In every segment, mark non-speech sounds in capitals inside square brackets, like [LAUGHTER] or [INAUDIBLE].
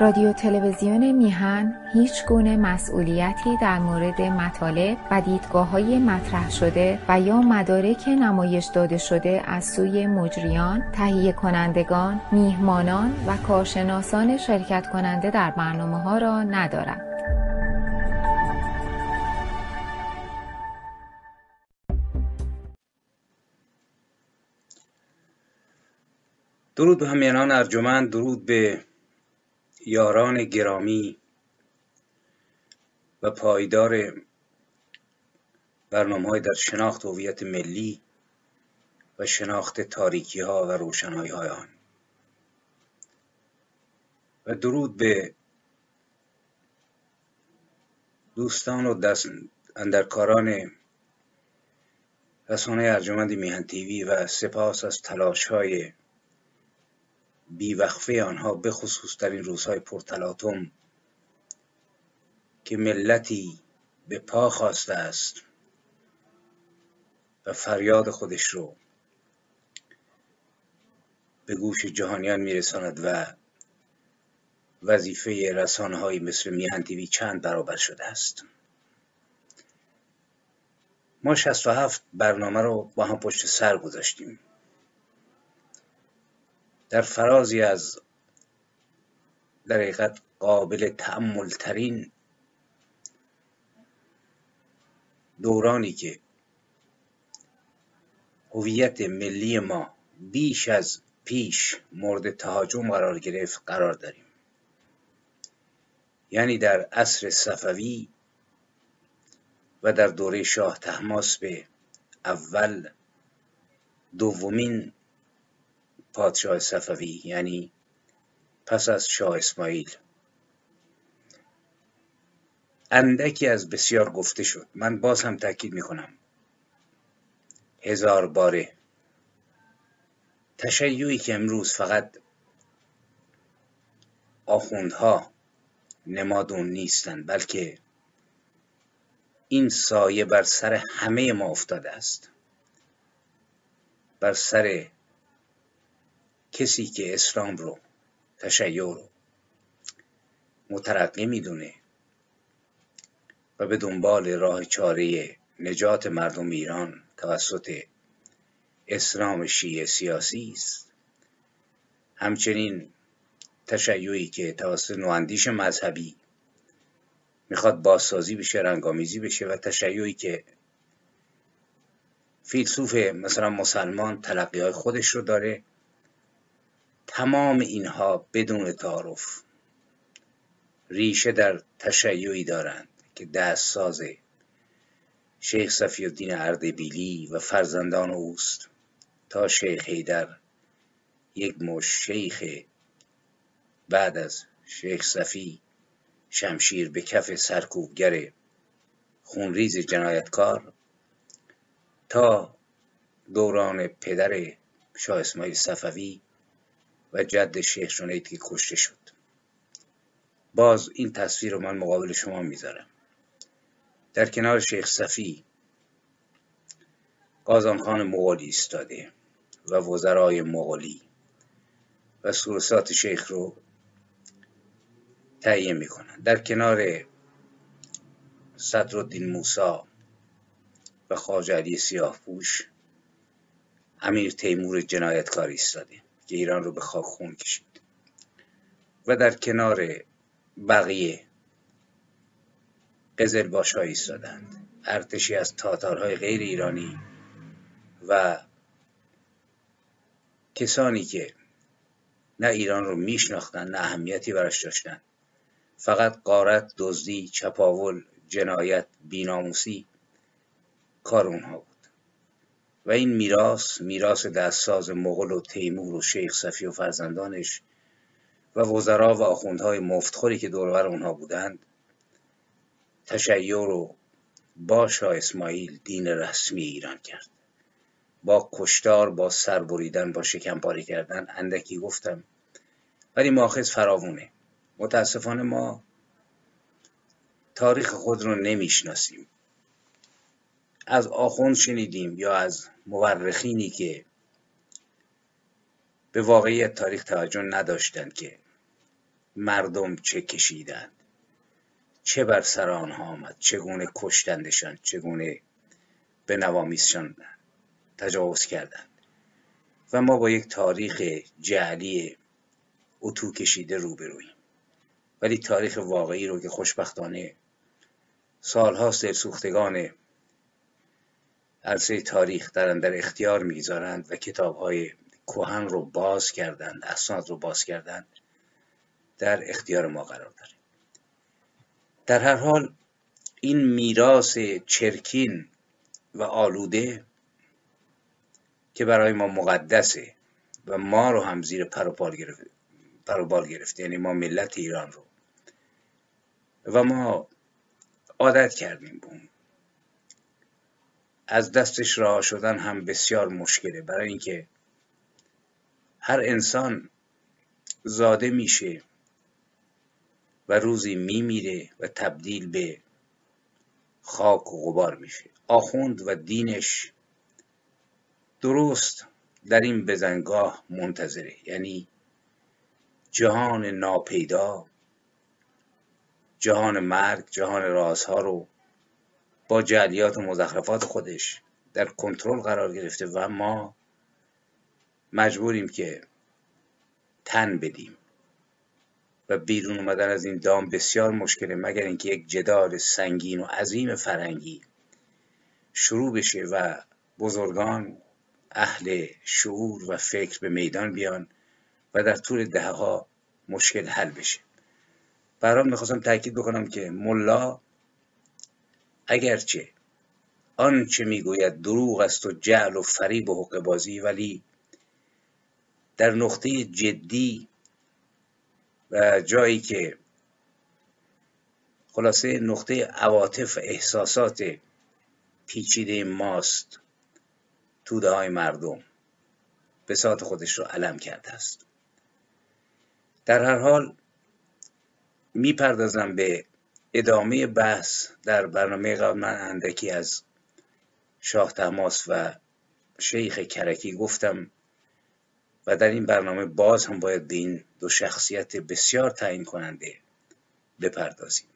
رادیو تلویزیون میهن هیچ گونه مسئولیتی در مورد مطالب و دیدگاه های مطرح شده و یا مدارک نمایش داده شده از سوی مجریان، تهیه کنندگان، میهمانان و کارشناسان شرکت کننده در برنامه ها را ندارد. درود به همیانان ارجمند درود به یاران گرامی و پایدار برنامه در شناخت هویت ملی و شناخت تاریکی ها و روشنایی های آن. و درود به دوستان و دست اندرکاران رسانه ارجمند میهن تیوی و سپاس از تلاش های بیوقفه آنها بخصوص در این روزهای پرتلاتم که ملتی به پا خواسته است و فریاد خودش رو به گوش جهانیان میرساند و وظیفه رسانه های مثل میهن تیوی چند برابر شده است. ما 67 برنامه رو با هم پشت سر گذاشتیم. در فرازی از در حقیقت قابل تعمل ترین دورانی که هویت ملی ما بیش از پیش مورد تهاجم قرار گرفت قرار داریم. یعنی در عصر صفوی و در دوره شاه تحماس به اول دومین پادشاه صفوی یعنی پس از شاه اسماعیل. اندکی از بسیار گفته شد. من باز هم تاکید می‌کنم. هزار باره. تشیعی که امروز فقط آخوندها نمادون نیستند بلکه این سایه بر سر همه ما افتاده است. بر سر کسی که اسلام رو تشیع رو مترقی می‌دونه و به دنبال راه چاره نجات مردم ایران توسط اسلام شیعه سیاسی است. همچنین تشیعی که توسط نواندیش مذهبی می‌خواد بازسازی بشه رنگامیزی بشه و تشیعی که فیلسوف مثلا مسلمان تلقی خودش رو داره تمام اینها بدون تعارف ریشه در تشیعی دارند که دست ساز شیخ صفی الدین اردبیلی و فرزندان اوست تا شیخ حیدر یک مش شیخ بعد از شیخ صفی شمشیر به کف سرکوبگر خونریز جنایتکار تا دوران پدر شاه اسماعیل صفوی و جد شیخ جنید که کشته شد. باز این تصویر رو من مقابل شما می‌ذارم. در کنار شیخ صفی خان مغولی ایستاده و وزرای مغولی و سورسات شیخ رو تهیه می‌کنن در کنار صدرالدین موسا و خواجه علی سیاه پوش امیر تیمور جنایتکار ایستاده. که ایران رو به خاک خون کشید. و در کنار بقیه قزل باشا ایستادند. ارتشی از تاتارهای غیر ایرانی و کسانی که نه ایران رو میشناختند نه اهمیتی براش داشتن فقط قارت دزدی چپاول جنایت بیناموسی کار اونها بود. و این میراث میراث دستساز مغل و تیمور و شیخ صفی و فرزندانش و وزرا و آخوندهای مفتخوری که دورور اونها بودند تشیع رو با شاه اسماعیل دین رسمی ایران کرد. با کشتار با سر بریدن با شکمپاری کردن اندکی گفتم ولی ماخذ فراوونه. متاسفانه ما تاریخ خود رو نمی‌شناسیم. از آخوند شنیدیم یا از مورخینی که به واقعیت تاریخ توجه نداشتند که مردم چه کشیدند چه بر سر آنها آمد چگونه کشتندشان چگونه به نوامیسشان تجاوز کردند. و ما با یک تاریخ جعلی اتو کشیده روبرویم. ولی تاریخ واقعی رو که خوشبختانه سالها سوختگان عرصه تاریخ در در اختیار می‌گذارند و کتاب های کوهن رو باز کردند اسناد رو باز کردند در اختیار ما قرار داره در هر حال این میراث چرکین و آلوده که برای ما مقدسه و ما رو هم زیر پروپال گرفته پروبال گرفته یعنی ما ملت ایران رو. و ما عادت کردیم بون از دستش راه شدن هم بسیار مشکله. برای اینکه هر انسان زاده میشه و روزی میمیره و تبدیل به خاک و غبار میشه. آخوند و دینش درست در این بزنگاه منتظره. یعنی جهان ناپیدا جهان مرگ جهان رازها رو با جلیات و مزخرفات خودش در کنترل قرار گرفته و ما مجبوریم که تن بدیم. و بیرون اومدن از این دام بسیار مشکله مگر اینکه یک جدال سنگین و عظیم فرنگی شروع بشه و بزرگان اهل شعور و فکر به میدان بیان و در طول دهه ها مشکل حل بشه. برام می‌خواستم تاکید بکنم که ملا اگرچه آنچه می‌گوید دروغ است و جعل و فریب و حق بازی ولی در نقطه جدی و جایی که خلاصه نقطه عواطف و احساسات پیچیده ماست توده های مردم ساعت خودش رو علم کرده است. در هر حال می‌پردازم به ادامه بحث در برنامه قبل من اندکی از شاه تماس و شیخ کرکی گفتم و در این برنامه باز هم باید به این دو شخصیت بسیار تعیین کننده بپردازیم.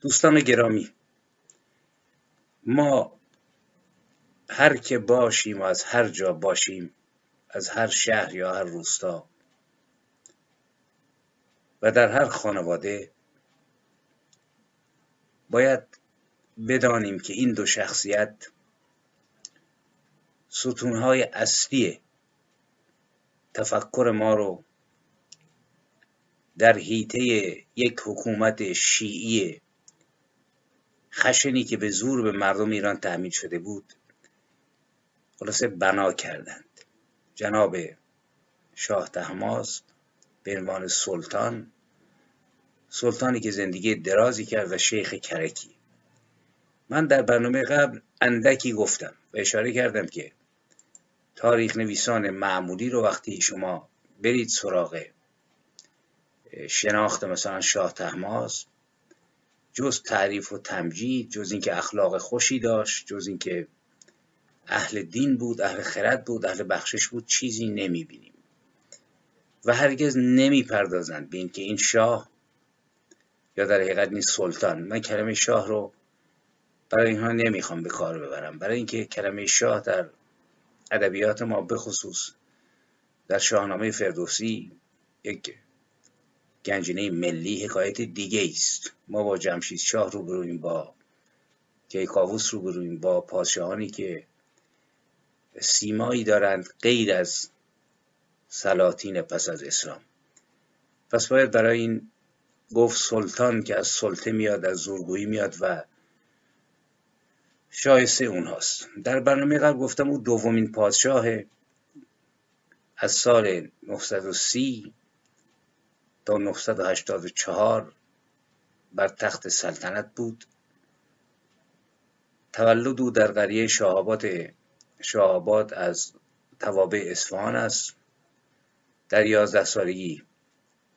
دوستان گرامی ما هر که باشیم و از هر جا باشیم از هر شهر یا هر روستا و در هر خانواده باید بدانیم که این دو شخصیت ستونهای اصلی تفکر ما رو در حیطه یک حکومت شیعی خشنی که به زور به مردم ایران تحمیل شده بود خلاصه بنا کردند. جناب شاه تحماس به عنوان سلطان سلطانی که زندگی درازی کرد و شیخ کرکی. من در برنامه قبل اندکی گفتم و اشاره کردم که تاریخ نویسان معمولی رو وقتی شما برید سراغ شناخت مثلا شاه تحماس جز تعریف و تمجید جز اینکه اخلاق خوشی داشت جز اینکه اهل دین بود اهل خرد بود اهل بخشش بود چیزی نمی‌بینیم. و هرگز نمی‌پردازند به اینکه این شاه یا در حقیقت این سلطان. من کلمه شاه رو برای اینها نمی‌خوام به کار ببرم. برای اینکه کلمه شاه در ادبیات ما بخصوص در شاهنامه فردوسی یک گنجینه ملی حکایت دیگه است. ما با جمشید شاه رو برویم با کیکاووس رو برویم با پادشاهانی که سیمایی دارند غیر از سلاطین پس از اسلام. پس باید برای این گفت سلطان که از سلطه میاد از زورگویی میاد و شایسته اونهاست. در برنامه قبل گفتم او دومین پادشاه از سال 930 تا 984 بر تخت سلطنت بود. تولد او در قریه شاهاباد شاهاباد از توابع اصفهان است. در یازده سالگی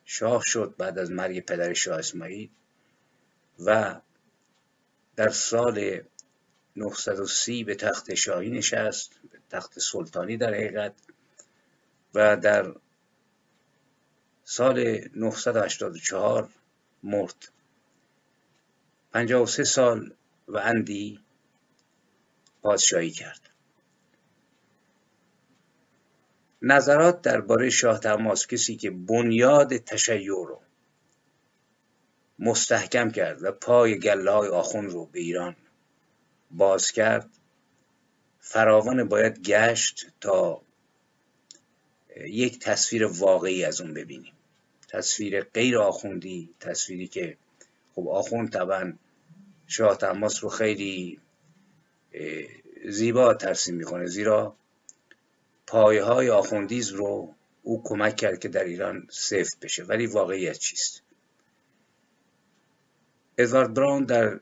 شاه شد بعد از مرگ پدر شاه اسماعیل و در سال 930 به تخت شاهی نشست تخت سلطانی در حقیقت و در سال 984 مرد. 53 سال و اندی پادشاهی کرد. نظرات درباره شاه تماس کسی که بنیاد تشیع رو مستحکم کرد و پای گله های آخون رو به ایران باز کرد فراوان باید گشت تا یک تصویر واقعی از اون ببینیم. تصویر غیر آخوندی تصویری که خب آخوند طبعا شاه تماس رو خیلی زیبا ترسیم می‌کنه. زیرا پایه های آخوندیز رو او کمک کرد که در ایران سفت بشه ولی واقعیت چیست؟ ادوارد براون در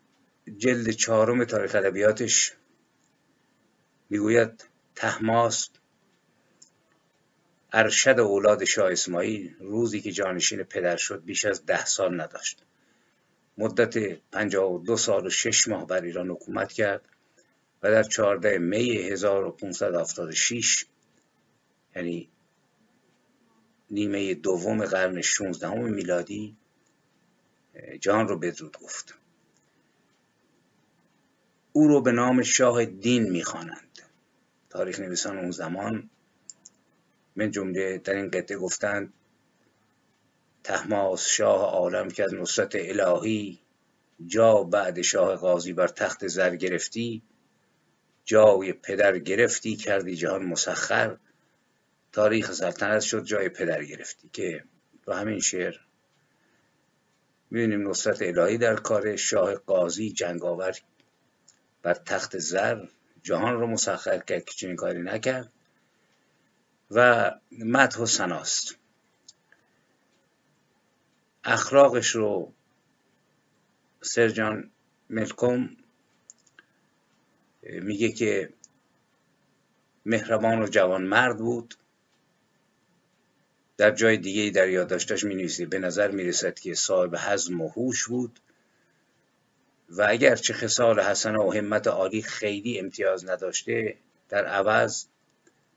جلد چهارم تاریخ ادبیاتش می‌گوید تحماس ارشد اولاد شاه اسماعیل روزی که جانشین پدر شد بیش از ده سال نداشت. مدت دو سال و شش ماه بر ایران حکومت کرد و در 14 می 1576 یعنی نیمه دوم قرن 16 میلادی جان رو بدرود گفت. او رو به نام شاه دین می‌خوانند. تاریخ نویسان اون زمان من جمله در این قطعه گفتند تحماس شاه عالم که از نصرت الهی جا بعد شاه قاضی بر تخت زر گرفتی جای پدر گرفتی کردی جهان مسخر. تاریخ سلطنت شد جای پدر گرفتی که با همین شعر می‌بینیم نصرت الهی در کار شاه قاضی جنگاور بر تخت زر جهان رو مسخر کرد که چنین کاری نکرد و مدح و سناست اخلاقش رو سرجان ملکوم میگه که مهربان و جوان مرد بود. در جای دیگه در یادداشتش می نویسید به نظر می رسد که صاحب حزم و هوش بود و اگر چه خصال حسنه و همت عالی خیلی امتیاز نداشته در عوض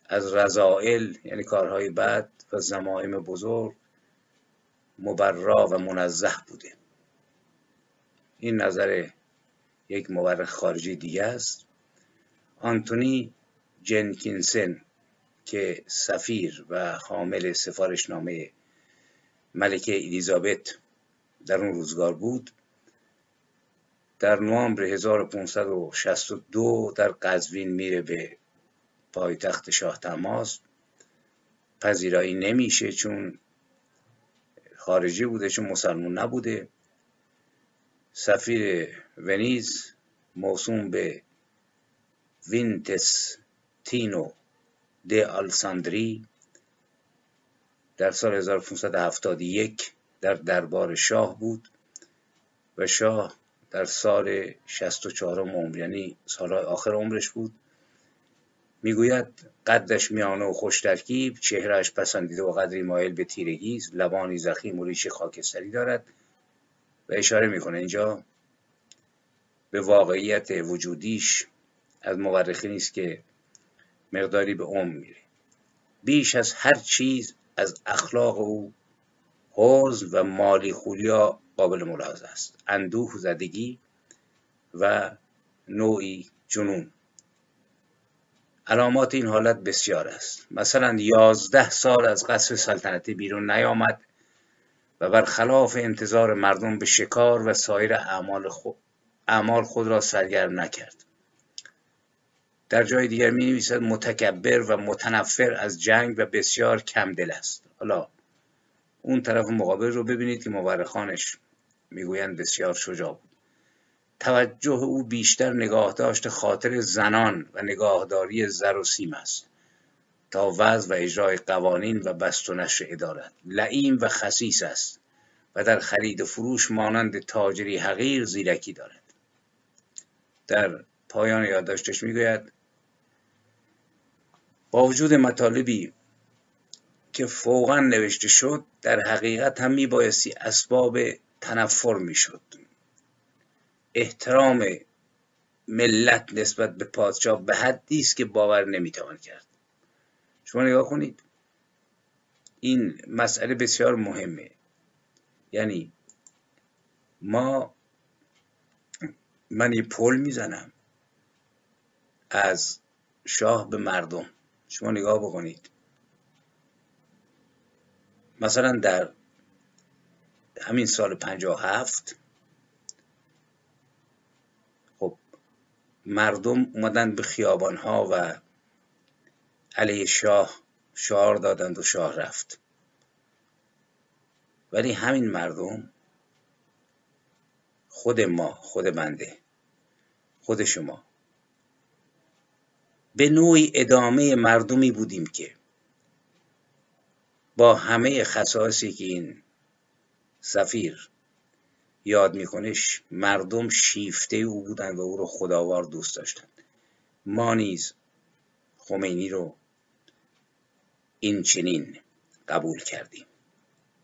از رضائل یعنی کارهای بد و زمائم بزرگ مبرا و منزه بوده. این نظر یک مورخ خارجی دیگه است. آنتونی جنکینسن که سفیر و حامل سفارشنامه ملکه الیزابت در اون روزگار بود در نوامبر 1562 در قزوین میره به پایتخت شاه تماس. پذیرایی نمیشه چون خارجی بوده چون مسلمون نبوده. سفیر ونیز موسوم به وینتس تینو د آلساندری در سال 1571 در دربار شاه بود و شاه در سال 64 عمر یعنی سال آخر عمرش بود. می‌گوید قدش میانه و خوش ترکیب چهرهش پسندیده و قدری مایل به تیرگی لبانی زخیم و ریش خاکستری دارد و اشاره می‌کنه اینجا به واقعیت وجودیش. از مورخی است که مقداری به عمر میره بیش از هر چیز از اخلاق او حوز و مالی خولیا قابل ملاحظه است. اندوه زدگی و نوعی جنون. علامات این حالت بسیار است. مثلا یازده سال از قصر سلطنتی بیرون نیامد و برخلاف انتظار مردم به شکار و سایر اعمال خود, اعمال خود را سرگرم نکرد. در جای دیگر می نویسد متکبر و متنفر از جنگ و بسیار کم دل است. حالا اون طرف مقابل رو ببینید که مورخانش می‌گویند بسیار شجاع بود. توجه او بیشتر نگاه داشت خاطر زنان و نگاهداری زر و سیم است. تا وضع و اجرای قوانین و بست و نشر ادارت لعیم و خسیس است و در خرید و فروش مانند تاجری حقیر زیرکی دارد. در پایان یادداشتش می‌گوید با وجود مطالبی که فوقا نوشته شد در حقیقت هم میبایستی اسباب تنفر می‌شد. احترام ملت نسبت به پادشاه به حدی است که باور نمی‌توان کرد. شما نگاه کنید این مسئله بسیار مهمه. یعنی ما من یه پل می‌زنم از شاه به مردم. شما نگاه بکنید. مثلا در همین سال پنجاه هفت خب مردم اومدن به خیابان ها و علیه شاه شعار دادند و شاه رفت. ولی همین مردم خود ما خود بنده خود شما به نوعی ادامه مردمی بودیم که با همه خصائصی که این سفیر یاد میکنش مردم شیفته او بودند و او رو خداوار دوست داشتند ما نیز خمینی رو این چنین قبول کردیم.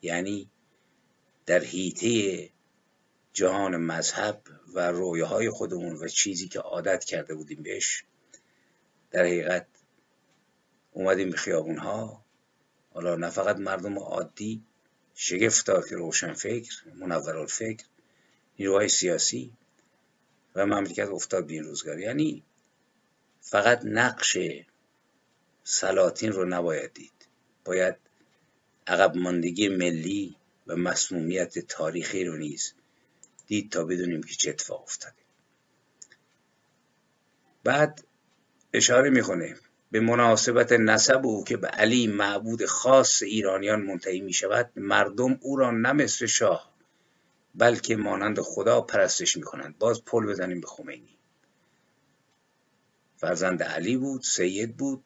یعنی در حیطه جهان مذهب و رویاهای خودمون و چیزی که عادت کرده بودیم بهش در حقیقت اومدیم به خیابون ها حالا نه فقط مردم عادی شگفتا که روشن فکر منور فکر نیروهای سیاسی و مملکت افتاد به این روزگار. یعنی فقط نقش سلاطین رو نباید دید. باید عقب ماندگی ملی و مسمومیت تاریخی رو نیز دید تا بدونیم که چه اتفاق افتاده. بعد اشاره می‌کنه به مناسبت نسب او که به علی معبود خاص ایرانیان منتهی می شود مردم او را نه مثل شاه بلکه مانند خدا پرستش می کنند باز پل بزنیم به خمینی. فرزند علی بود سید بود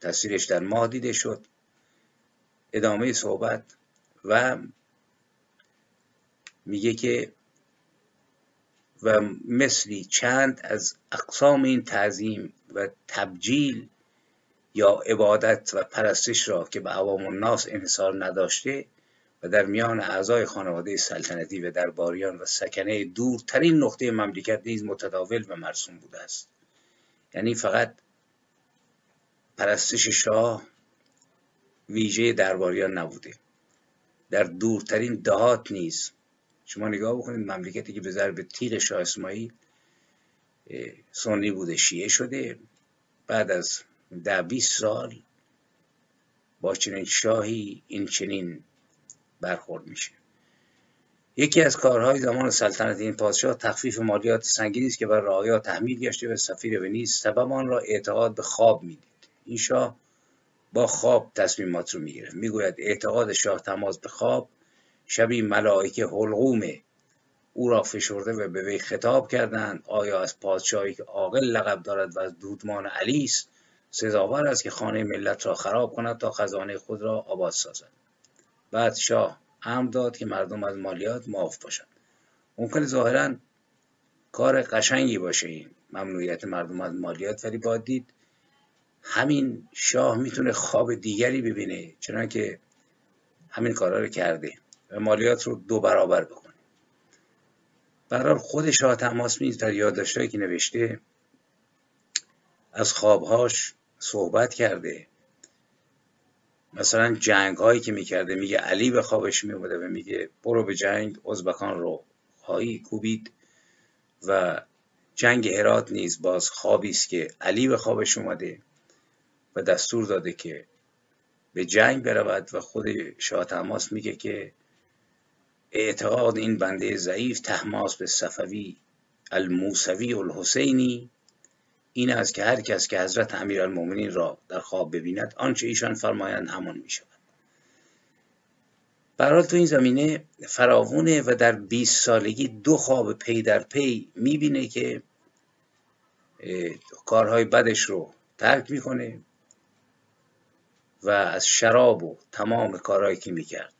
تصویرش در ماه دیده شد. ادامه صحبت و میگه که و مثلی چند از اقسام این تعظیم و تبجیل یا عبادت و پرستش را که به عوام الناس انحصار نداشته و در میان اعضای خانواده سلطنتی و درباریان و سکنه دورترین نقطه مملکت نیز متداول و مرسوم بوده است. یعنی فقط پرستش شاه ویژه درباریان نبوده. در دورترین دهات نیز شما نگاه بکنید مملکتی که به ضرب تیغ شاه اسماعیل سنی بوده شیعه شده. بعد از ده 20 سال با چنین شاهی این چنین برخورد میشه. یکی از کارهای زمان سلطنت این پادشاه تخفیف مالیات سنگینی است که بر رعایا تحمیل گشته و سفیر ونیز سبب آن را اعتقاد به خواب می‌دید. این شاه با خواب تصمیمات رو می‌گیره می‌گوید اعتقاد شاه تماس به خواب شبی ملائکه حلقوم او را فشرده و به وی خطاب کردند آیا از پادشاهی که عاقل لقب دارد و از دودمان علی است سزاوار است که خانه ملت را خراب کند تا خزانه خود را آباد سازد. بعد شاه امر داد که مردم از مالیات معاف باشند. ممکن ظاهرا کار قشنگی باشه این. ممنوعیت مردم از مالیات ولی باید دید. همین شاه می‌تونه خواب دیگری ببینه چنانکه همین کارا رو کرده. مالیات رو دو برابر بکنه برای خود شاه تماس میز در یادداشتهایی که نوشته از خوابهاش صحبت کرده. مثلا جنگ هایی که می‌کرده میگه علی به خوابش میومده و میگه برو به جنگ ازبکان رو خواهی کوبید و جنگ هرات نیز باز خوابی است که علی به خوابش اومده و دستور داده که به جنگ برود و خود شاه تماس میگه که اعتقاد این بنده ضعیف تحماس به صفوی الموسوی الحسینی این است که هر کس که حضرت امیرالمؤمنین را در خواب ببیند آنچه ایشان فرمایند همان می شود برحال تو این زمینه فراوونه و در 20 سالگی دو خواب پی در پی می‌بینه که کارهای بدش رو ترک می‌کنه و از شراب و تمام کارهایی که می‌کرد.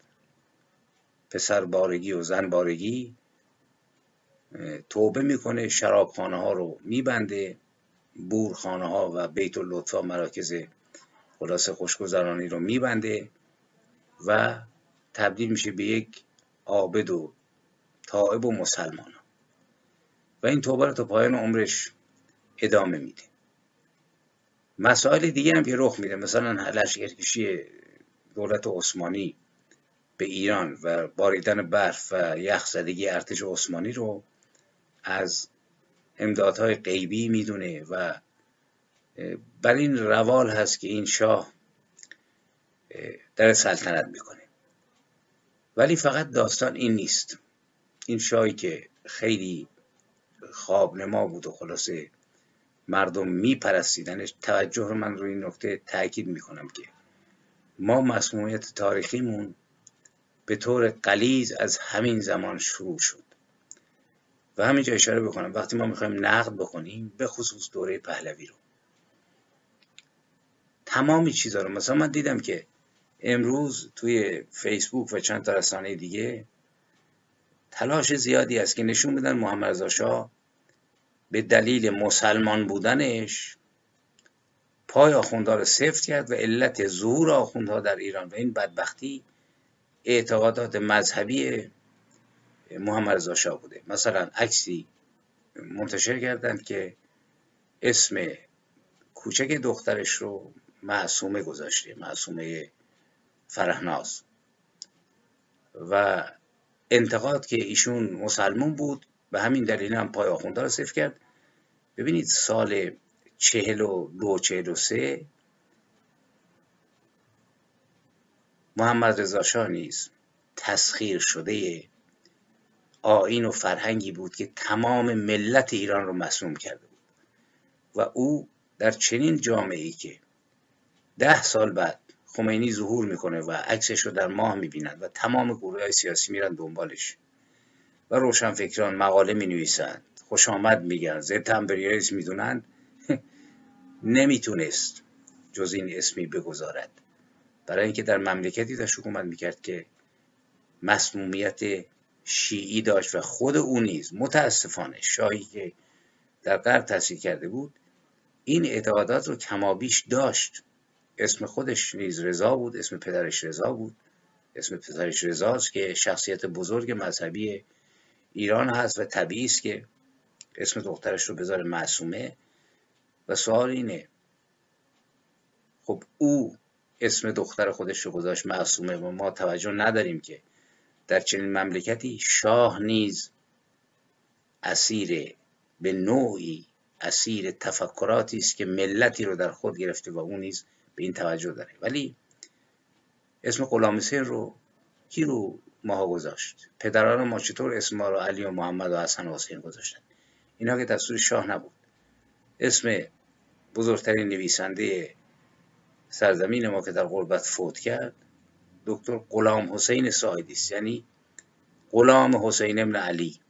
پسر بارگی و زن بارگی توبه می‌کنه شرابخانه ها رو میبنده بورخانه ها و بیت اللطفا مراکز خلاص خوشگذرانی رو میبنده و تبدیل میشه به یک عابد و طائب و مسلمان. و این توبه رو تا پایان عمرش ادامه میده. مسائل دیگه هم که رخ میده مثلا لشکرکشی دولت عثمانی. به ایران و باریدن برف و یخزدگی ارتش عثمانی رو از امدادهای غیبی می‌دونه و بر این روال هست که این شاه در سلطنت می‌کنه. ولی فقط داستان این نیست. این شاهی که خیلی خواب نما بود و خلاصه مردم میپرستیدنش توجه من روی این نکته تاکید می‌کنم که ما مسمومیت تاریخیمون به طور قلیز از همین زمان شروع شد. و همینجا اشاره بکنم. وقتی ما می‌خوایم نقد بکنیم به خصوص دوره پهلوی رو. تمامی چیزها رو. مثلا من دیدم که امروز توی فیسبوک و چند تا رسانه دیگه تلاش زیادی است که نشون بدن محمد رضا شاه به دلیل مسلمان بودنش پای آخوندها رو سفت کرد و علت ظهور آخوندها در ایران و این بدبختی اعتقادات مذهبی محمد رضا شاه بوده. مثلا عکسی منتشر کردند که اسم کوچک دخترش رو معصومه گذاشته معصومه فرهناز و انتقاد که ایشون مسلمون بود به همین دلیل هم پای آخونده رو صرف کرد. ببینید سال چهل و دو چهل و سه محمد رضا شاه نیز تسخیر شده آین و فرهنگی بود که تمام ملت ایران رو مسموم کرده بود. و او در چنین جامعه ای که ده سال بعد خمینی ظهور می‌کنه و عکسش رو در ماه می‌بینند و تمام گروه های سیاسی میرن دنبالش و روشنفکران مقاله می نویسند خوش آمد میگن ضد امپریالیسم می‌دونند [LAUGHS] نمی‌تونست جز این اسمی بگذارد. برای اینکه در مملکتی داشت حکومت می‌کرد که مسمومیت شیعی داشت و خود او نیز متاسفانه شاهی که در غرب تحصیل کرده بود این اعتقادات رو کمابیش داشت. اسم خودش نیز رضا بود اسم پدرش رضا بود. اسم پدرش رضاست که شخصیت بزرگ مذهبی ایران هست و طبیعی است که اسم دخترش رو بذاره معصومه. و سوال اینه خب او اسم دختر خودش رو گذاشت معصومه و ما توجه نداریم که در چنین مملکتی شاه نیز اسیر به نوعی اسیر تفکراتی است که ملتی رو در خود گرفته و اون نیز به این توجه داره. ولی اسم غلام رو کی رو ماها گذاشت؟ پدران ما چطور اسم ما رو علی و محمد و حسن و حسین گذاشتن؟ اینا که دستور شاه نبود. اسم بزرگترین نویسنده سرزمین ما که در غربت فوت کرد دکتر غلام حسین ساعدی است. یعنی غلام حسین ابن علی.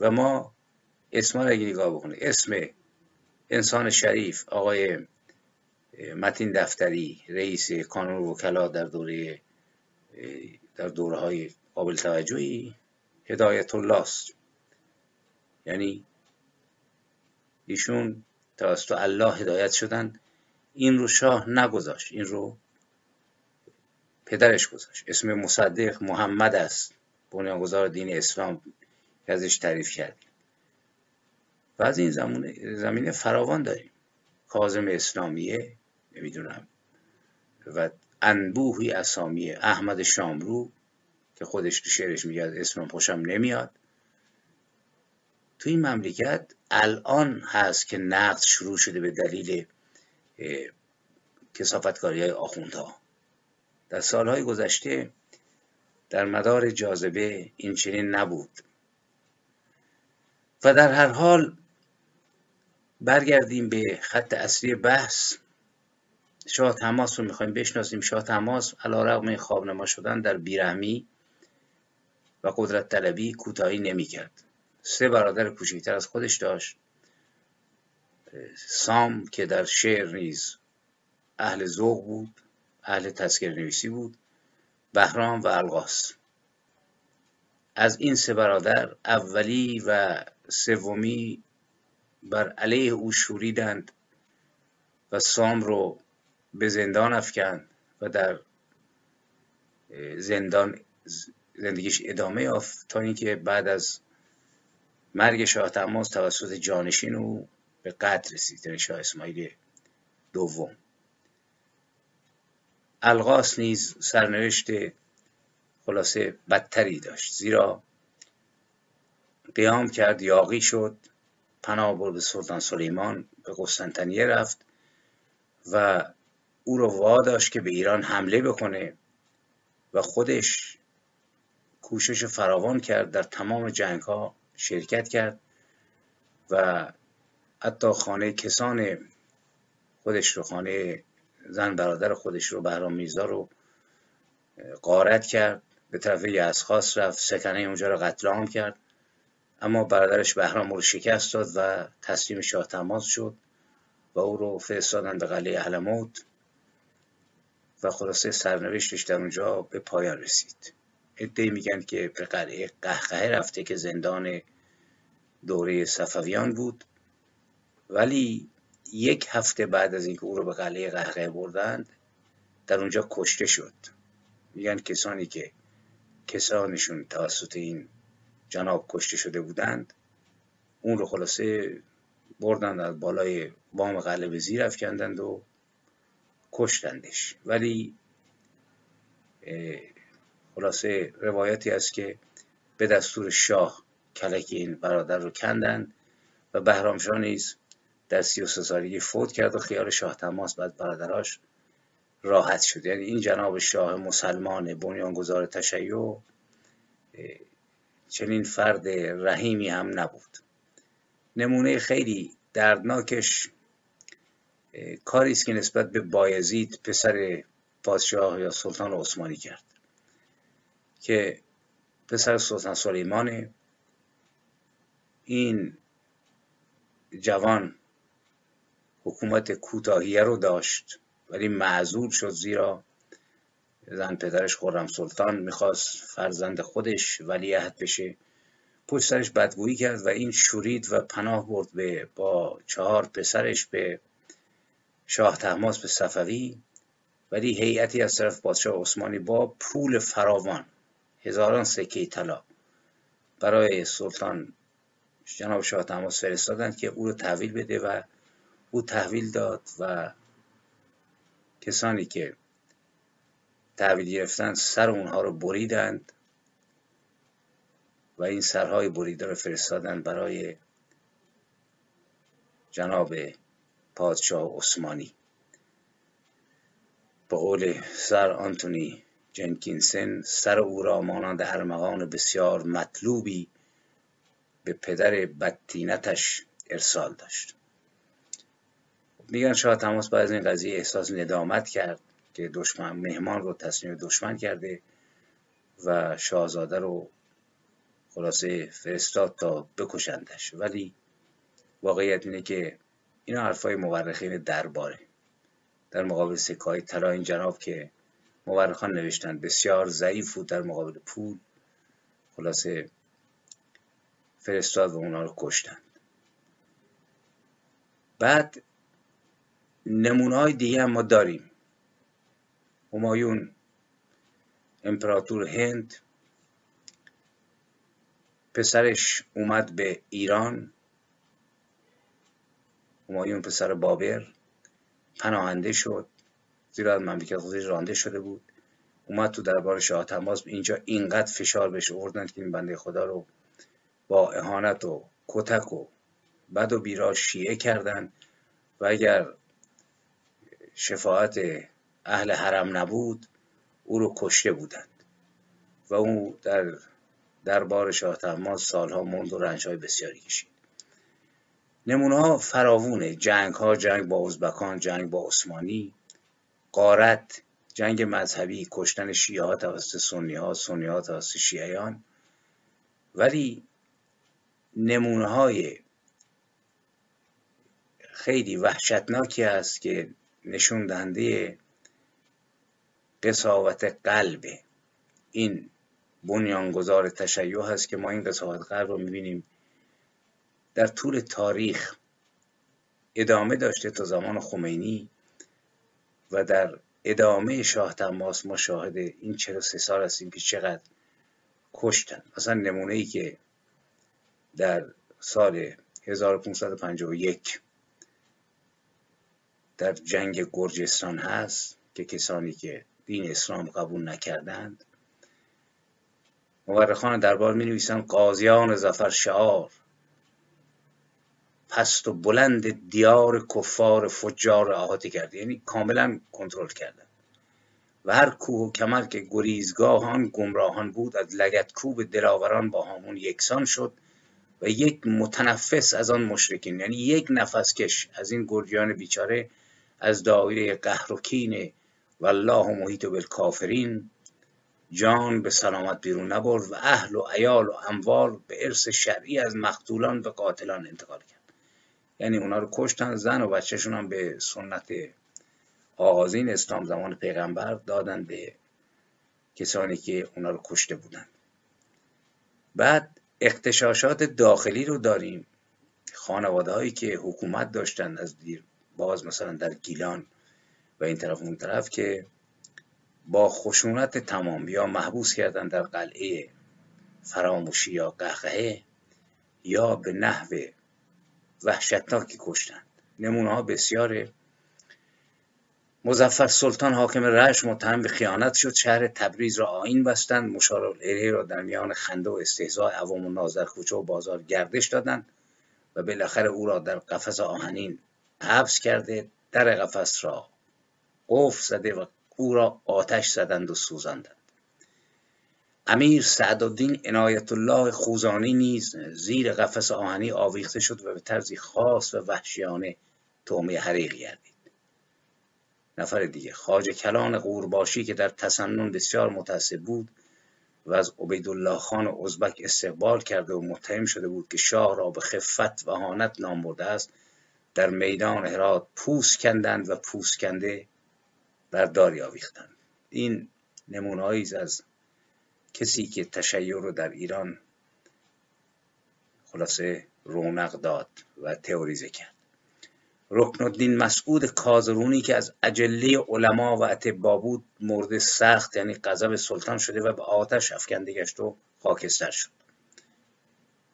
و ما اسم اگه نگاه بکنید اسم انسان شریف آقای متین دفتری رئیس کانون وکلا در دوره در دوره های قابل توجهی هدایت الله است. یعنی ایشون توسط الله هدایت شدن این رو شاه نگذاشت این رو پدرش گذاشت. اسم مصدق محمد است. بنیانگذار دین اسلام که ازش تعریف کردیم و از این زمینه فراوان داریم. کازم اسلامیه نمی‌دونم. و انبوهی اسامی احمد شامرو که خودش تو شعرش میگه اسمم خوشم نمیاد. تو این مملکت الان هست که نقد شروع شده به دلیل کسافتکاری های آخوندها. در سالهای گذشته در مدار جاذبه این چنین نبود. و در هر حال برگردیم به خط اصلی بحث. شاه تماس رو می‌خوایم بشناسیم. شاه تماس علا رقم خواب نما شدن در بیرحمی و قدرت طلبی کوتاهی نمی‌کرد. سه برادر کوچکتر از خودش داشت. سام که در شعر نیز اهل ذوق بود اهل تذکر نویسی بود بهرام و القاس. از این سه برادر اولی و سومی بر علیه او شوریدند و سام رو به زندان افکند و در زندان زندگیش ادامه یافت تا اینکه بعد از مرگ شاه تماس توسط جانشین او به قتل رسید شاه اسماعیل دوم. القاس نیز سرنوشت خلاصه بدتری داشت زیرا قیام کرد یاقی شد پناه برد سلطان سلیمان به قسطنطنیه رفت و او رو واداشت که به ایران حمله بکنه و خودش کوشش فراوان کرد در تمام جنگ ها شرکت کرد و حتی خانه کسان خودش رو خانه زن برادر خودش رو بهرام میرزا رو قارت کرد به طرف یزخواست رفت سکنه اونجا رو قتل عام کرد. اما برادرش بهرام رو شکست داد و تسلیم شاه تماس شد و او رو فرستادن به قلعه علموت و خلاصه سرنوشتش در اونجا به پایان رسید. ادعی میگن که به قلعه قهقه رفته که زندان دوره صفویان بود. ولی یک هفته بعد از اینکه او رو به قلعه قهقه بردند در اونجا کشته شد. میگن کسانی که کسانشون توسط این جناب کشته شده بودند اون رو خلاصه بردند از بالای بام قلعه به زیر افکندند و کشتندش. ولی خلاصه روایتی است که به دستور شاه کلک این برادر رو کندند و بهرامشاه نیز در سی و سالگی فوت کرد و خیال شاه تماس بعد برادراش راحت شد. یعنی این جناب شاه مسلمان بنیانگذار تشیع چنین فرد رحیمی هم نبود. نمونه خیلی دردناکش کاری است که نسبت به بایزید پسر پادشاه یا سلطان عثمانی کرد که پسر سلطان سلیمان این جوان حکومت کوتاهیه رو داشت ولی معذور شد زیرا زن پدرش خورم سلطان می‌خواست فرزند خودش ولیعهد بشه. پشت سرش بدگویی کرد و این شورید و پناه برد به با چهار پسرش به شاه تحماس به صفوی. ولی هیئتی از طرف پادشاه عثمانی با پول فراوان هزاران سکه طلا برای سلطان جناب شاه تماس فرستادند که او رو تحویل بده و او تحویل داد و کسانی که تحویل گرفتن سر اونها رو بریدند و این سرهای بریده رو فرستادند برای جناب پادشاه عثمانی. به قول سر آنتونی جنکینسن سر او را مانند ارمغان بسیار مطلوبی به پدر بدتینتش ارسال داشت. میگن شاه تماس بعد از این قضیه احساس ندامت کرد که دشمن مهمان رو تصمیم دشمن کرده و شاهزاده رو خلاصه فرستاد تا بکشندش. ولی واقعیت اینه که اینا حرفای مورخین درباره. در مقابل سکای طلا این جناب که مورخان نوشتن بسیار ضعیف بود در مقابل پول خلاصه فرستاد و اونا رو کشتند بعد نمونه های دیگه هم ما داریم. همایون امپراتور هند پسرش اومد به ایران همایون پسر بابر پناهنده شد زیرا از مملکت خودش رانده شده بود. اومد تو دربار شاه تماس اینجا اینقدر فشار بهش آوردن که این بنده خدا رو با اهانت و کتک و بد و بیرا شیعه کردن. و اگر شفاعت اهل حرم نبود او رو کشته بودند. و او در دربار شاه تماس سالها موند و رنجهای بسیاری کشید. نمونه ها فراوونه جنگ ها جنگ با ازبکان جنگ با عثمانی قارت جنگ مذهبی کشتن شیعه ها توسط سنی ها سنی ها توسط شیعیان. ولی نمونه های خیلی وحشتناکی است که نشون دهنده قصاوت قلب. این بنیانگذار تشیع هست که ما این قصاوت قلب رو می‌بینیم در طول تاریخ ادامه داشته تا زمان خمینی و در ادامه شاه تماس ما شاهد این 43 سال هستیم که چقدر کشتن. مثلا نمونه ای که در سال 1551 در جنگ گرجستان هست که کسانی که دین اسلام قبول نکردند. مورخان دربار می نویسند قاضیان زفر شعار پست و بلند دیار کفار فجار احاطه کرده یعنی کاملا کنترل کردن و هر کوه و کمر که گریزگاه گمراهان بود از لگت کوب دلاوران با همون یکسان شد و یک متنفس از آن مشرکین یعنی یک نفس کش از این گرجیان بیچاره از دایره قهر و کین والله محیط بالکافرین. جان به سلامت بیرون نبرد و اهل و ایال و اموال به ارث شرعی از مقتولان به قاتلان انتقال کرد. یعنی اونا رو کشتن زن و بچهشون هم به سنت آغازین اسلام زمان پیغمبر دادن به کسانی که اونا رو کشته بودند بعد اختشاشات داخلی رو داریم. خانواده هایی که حکومت داشتن از باز مثلا در گیلان و این طرف اون طرف که با خشونت تمام یا محبوس کردن در قلعه فراموشی یا قهقهه یا به نحو وحشتناکی کشتند. نمونه ها بسیاره مزفر سلطان حاکم رش متهم به خیانت شد شهر تبریز را آین بستند مشار را در میان خنده و استهزاء عوام و ناظر کوچه و بازار گردش دادند و بالاخره او را در قفس آهنین حبس کرده در قفس را. قفل زده و او را آتش زدند و سوزاندند. امیر سعدالدین عنایت الله خوزانی نیز زیر قفس آهنی آویخته شد و به طرزی خاص و وحشیانه تومه حریق گردید. نفر دیگه خاج کلان قورباشی که در تسنن بسیار متعصب بود و از عبیدالله خان ازبک استقبال کرده و متهم شده بود که شاه را به خفت و هانت نام است در میدان هرات پوست کندند و پوست کنده بر داری آویختند این نمونهایی از کسی که تشیع رو در ایران خلاصه رونق داد و تئوریزه کرد. رکن الدین مسعود کازرونی که از اجله علما و اتبا بود مورد سخت یعنی غضب سلطان شده و به آتش افکنده گشت و خاکستر شد.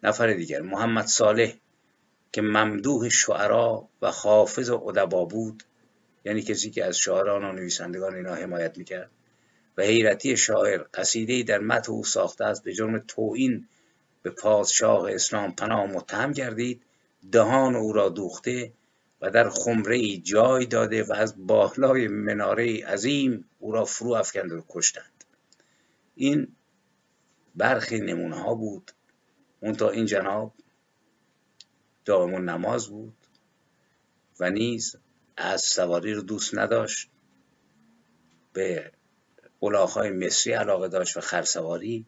نفر دیگر محمد صالح که ممدوح شعرا و حافظ ادبا بود یعنی کسی که از شاعران و نویسندگان اینا حمایت می‌کرد. و حیرتی شاعر قصیده در متن او ساخته است به جرم توین به پادشاه اسلام پناه متهم گردید دهان او را دوخته و در خمره ای جای داده و از بالای مناره عظیم او را فرو افکند و کشتند. این برخی نمونه ها بود. اون تا این جناب دائم نماز بود و نیز از سواری رو دوست نداشت. به الاغهای مصری علاقه داشت و خرسواری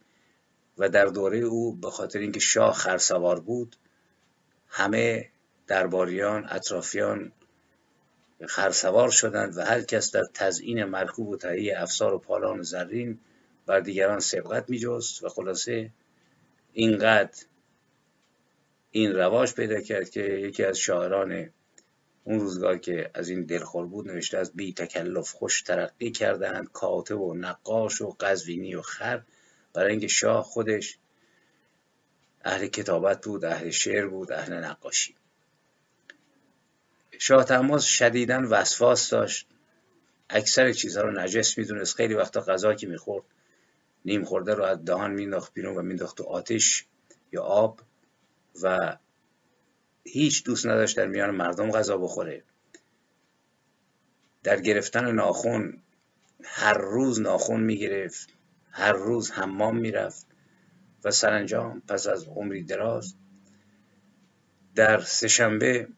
و در دوره او به خاطر اینکه شاه خرسوار بود همه درباریان اطرافیان خرسوار شدند و هر کس در تزیین مرکوب و تهیه افسار و پالان زرین بر دیگران سبقت میجست و خلاصه اینقدر این رواج پیدا کرد که یکی از شاعران اون روزگار که از این دلخور بود نوشته از بی تکلف خوش ترقی کردند کاتب و نقاش و قزوینی و خر. برای اینکه شاه خودش اهل کتابت بود اهل شعر بود اهل نقاشی. شاه تماز شدیدن وسواس داشت. اکثر چیزها رو نجس می‌دونست. خیلی وقتا غذا که می‌خورد نیم خورده رو از دهان مینداخت بیرون و مینداخت تو آتش یا آب. و هیچ دوست نداشت در میان مردم غذا بخوره. در گرفتن ناخون هر روز ناخون می‌گرفت هر روز حمام می‌رفت و سرانجام پس از عمری دراز. در سهشنبه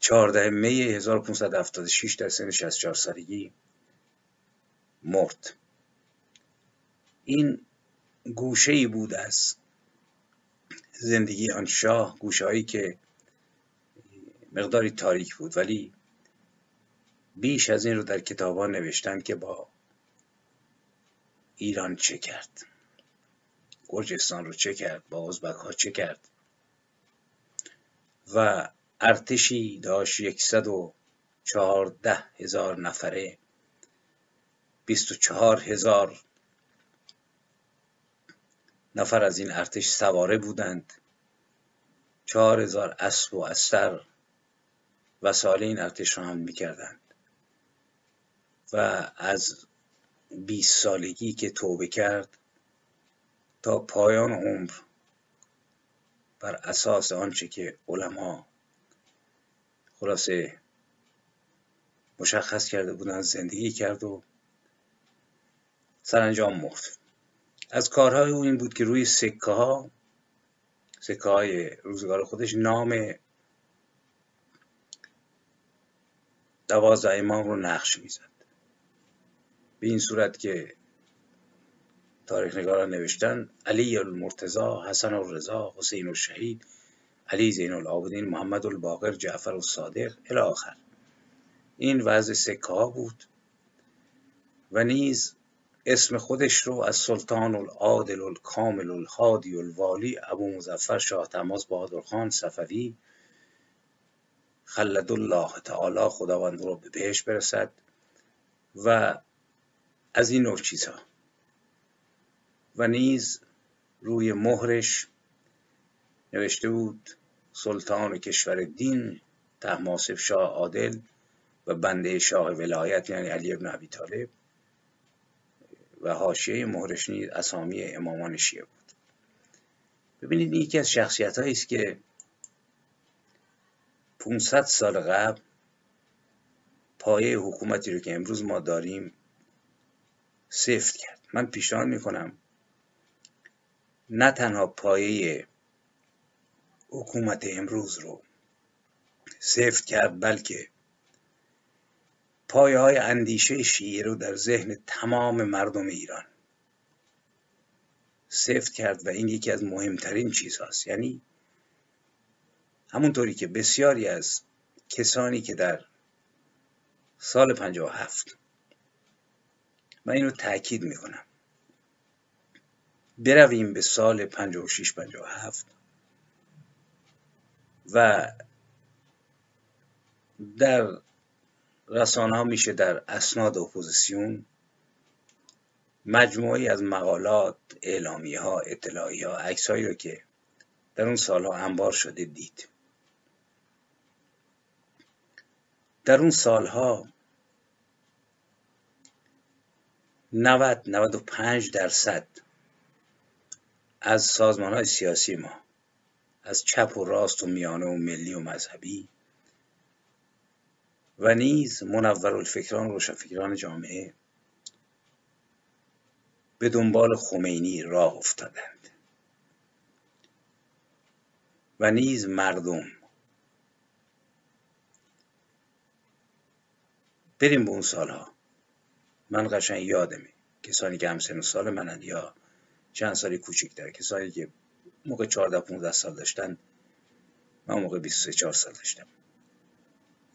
14 می 1576 در سن 64 سالگی مرد. این گوشه ای بود از زندگی آن شاه گوشهایی که مقداری تاریک بود ولی بیش از این رو در کتابان نوشتن که با ایران چه کرد؟ گرجستان رو چه کرد؟ با ازبک ها چه کرد؟ و ارتشی داشت یکصد و چهارده هزار نفره بیست و چهار هزار نفر از این ارتش سواره بودند. چهار هزار اسب و استر وسایل این ارتش را هم می‌کردند. و از بیست سالگی که توبه کرد تا پایان عمر بر اساس آنچه که علما خلاصه مشخص کرده بودن زندگی کرد و سرانجام مرد. از کارهای او این بود که روی سکه ها سکه های روزگار خودش نام دوازده امام رو نقش می‌زد. به این صورت که تاریخ نگاران نوشتن علی المرتضا حسن الرضا حسین الشهید علی زین العابدین محمد الباقر جعفر الصادق الی آخر. این وضع سکه ها بود و نیز اسم خودش رو از سلطان العادل الکامل الهادی الوالی ابو مظفر شاه تماس بهادرخان صفوی. خلد الله تعالی خداوند رو به بهش برسد و از این نوع چیزها. و نیز روی مهرش نوشته بود سلطان کشور دین تحماسب شاه عادل و بنده شاه ولایت یعنی علی ابن ابی طالب. و حاشیه مهرش نیز اسامی امامان شیعه بود. ببینید این یکی از شخصیت است که 500 سال قبل پایه حکومتی رو که امروز ما داریم سفت کرد. من پیشنهاد می‌کنم نه تنها پایه حکومت امروز رو سفت کرد بلکه پایه های اندیشه شیعه رو در ذهن تمام مردم ایران سفت کرد و این یکی از مهمترین چیز هاست. یعنی همونطوری که بسیاری از کسانی که در سال 57 من اینو تاکید می‌کنم برویم به سال 56 57 و در رسانه ها میشه در اسناد اپوزیسیون مجموعی از مقالات اعلامی ها اطلاعی ها عکس رو که در اون سالها انبار شده دید. در اون سالها 90 95 درصد از سازمان های سیاسی ما از چپ و راست و میانه و ملی و مذهبی و نیز منور الفکران روشنفکران جامعه به دنبال خمینی راه افتادند. و نیز مردم. بریم به اون سالها. من قشنگ یادمه. کسانی که همسن سال منند یا چند سالی کوچکتر کسانی که موقع 14 15 سال داشتن من موقع 23 4 سال داشتم.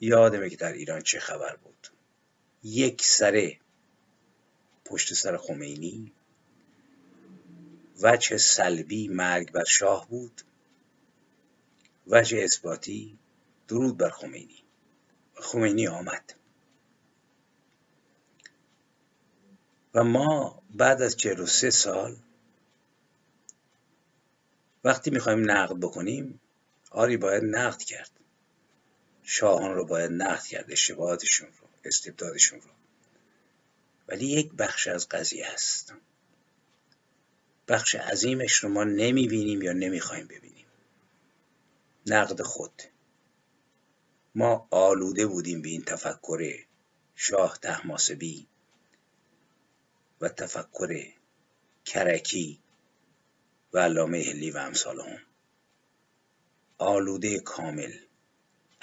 یادمه که در ایران چه خبر بود. یک سره پشت سر خمینی وجه سلبی مرگ بر شاه بود. وجه اثباتی درود بر خمینی. خمینی آمد. و ما بعد از 43 سال وقتی می‌خوایم نقد بکنیم آری باید نقد کرد. شاهان رو باید نقد کرد اشتباهاتشون رو استبدادشون رو. ولی یک بخش از قضیه هست. بخش عظیمش رو ما نمی‌بینیم یا نمی‌خوایم ببینیم. نقد خود. ما آلوده بودیم به این تفکر شاه تحماسبی و تفکر کرکی و علامه هلی و امثال آلوده کامل.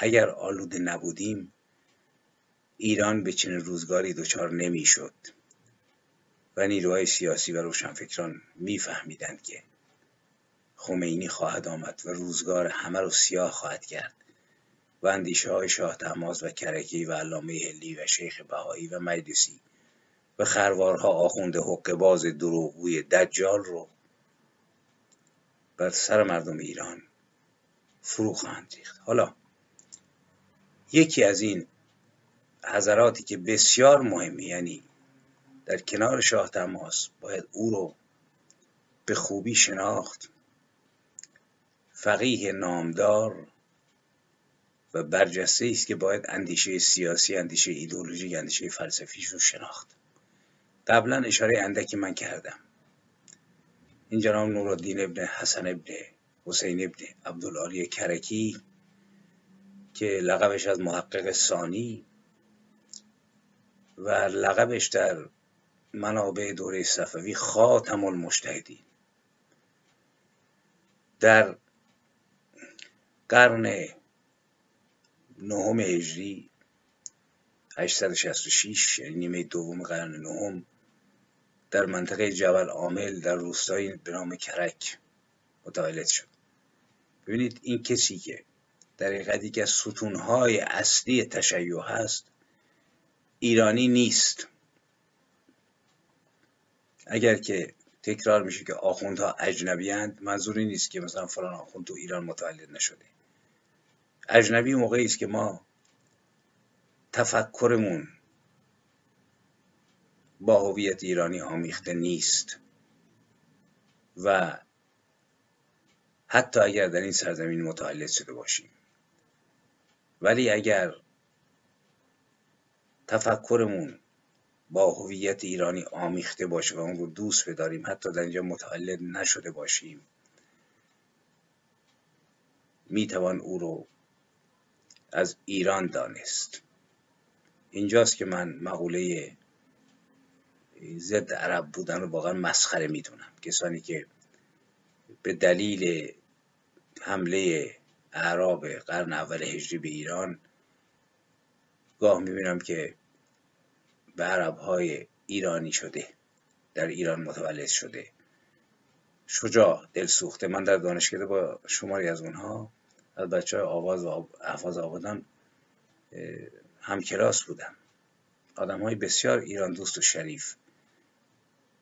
اگر آلوده نبودیم ایران به چنین روزگاری دچار نمی‌شد. و نیروهای سیاسی و روشنفکران میفهمیدند که خمینی خواهد آمد و روزگار همه رو سیاه خواهد کرد. و اندیشه های شاه تماز و کرکی و علامه هلی و شیخ بهایی و مجلسی و خروارها آخونده حقباز دروغگوی دجال رو بر سر مردم ایران فرو خواهند ریخت. حالا یکی از این حضراتی که بسیار مهمی یعنی در کنار شاه تماس باید او رو به خوبی شناخت. فقیه نامدار و برجسته است که باید اندیشه سیاسی اندیشه ایدولوژی اندیشه فلسفیش رو شناخت. قبلا اشاره اندکی من کردم. این جناب نورالدین ابن حسن ابن حسین ابن عبدالعالی کرکی که لقبش از محقق ثانی و لقبش در منابع دوره صفوی خاتم المجتهدین. در قرن نهم هجری 866 یعنی نیمه دوم قرن نهم در منطقه جبل عامل در روستایی به نام کرک متولد شد. ببینید این کسی که در حقیقت که از ستونهای اصلی تشیع هست ایرانی نیست. اگر که تکرار میشه که آخوندها اجنبی هند منظوری نیست که مثلا فلان آخوند تو ایران متولد نشده. اجنبی موقعی است که ما تفکرمون با هویت ایرانی آمیخته نیست. و حتی اگر در این سرزمین متولد شده باشیم. ولی اگر تفکرمون با هویت ایرانی آمیخته باشه و اون رو دوست بداریم حتی در اینجا متولد نشده باشیم می‌توان او رو از ایران دانست. اینجاست که من مقوله ضد عرب بودن رو واقعا مسخره می‌دونم. کسانی که به دلیل حمله اعراب قرن اول هجری به ایران. گاه می‌بینم که به عرب های ایرانی شده در ایران متولد شده. شجاع دل سوخته من در دانشکده با شماری از اونها از بچه های آواز و احفاظ آبادان همکلاس بودم. آدم های بسیار ایران دوست و شریف.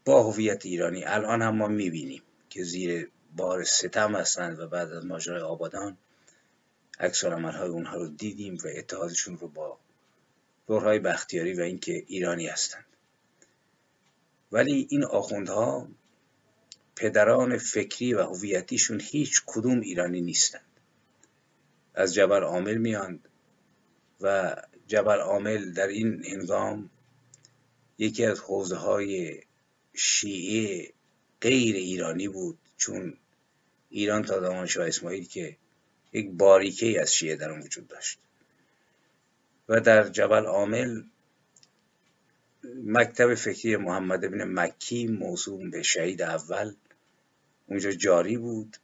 با هویت ایرانی. الان هم ما می‌بینیم که زیر بار ستم هستند و بعد از ماجرای آبادان عکس های اونها رو دیدیم و اتحادشون رو با دورهای بختیاری و اینکه ایرانی هستند ولی این آخوندها پدران فکری و هویتیشون هیچ کدوم ایرانی نیستند از جبل عامل میاند و جبل عامل در این هنگام یکی از حوزه های شیعه غیر ایرانی بود چون ایران تا زمان شاه اسماعیل که یک باریکه از شیعه در اون وجود داشت. و در جبل عامل مکتب فکری محمد ابن مکی موضوع به شهید اول اونجا جاری بود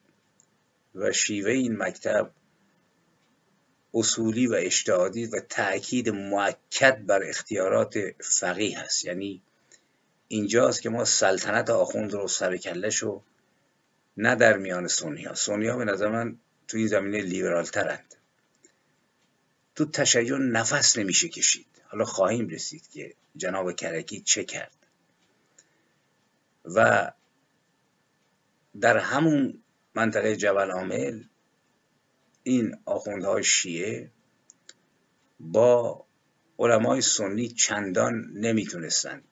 و شیوه این مکتب اصولی و اجتهادی و تأکید معکد بر اختیارات فقیه هست یعنی اینجاست که ما سلطنت آخوند رو سر کلش رو نه در میان سنی ها سنی ها به نظر من تو این زمینه لیبرال ترند تو تشیع نفس نمیشه کشید. حالا خواهیم رسید که جناب کرکی چه کرد. و در همون منطقه جبل عامل این آخوندهای شیعه با علمای سنی چندان نمی‌تونستند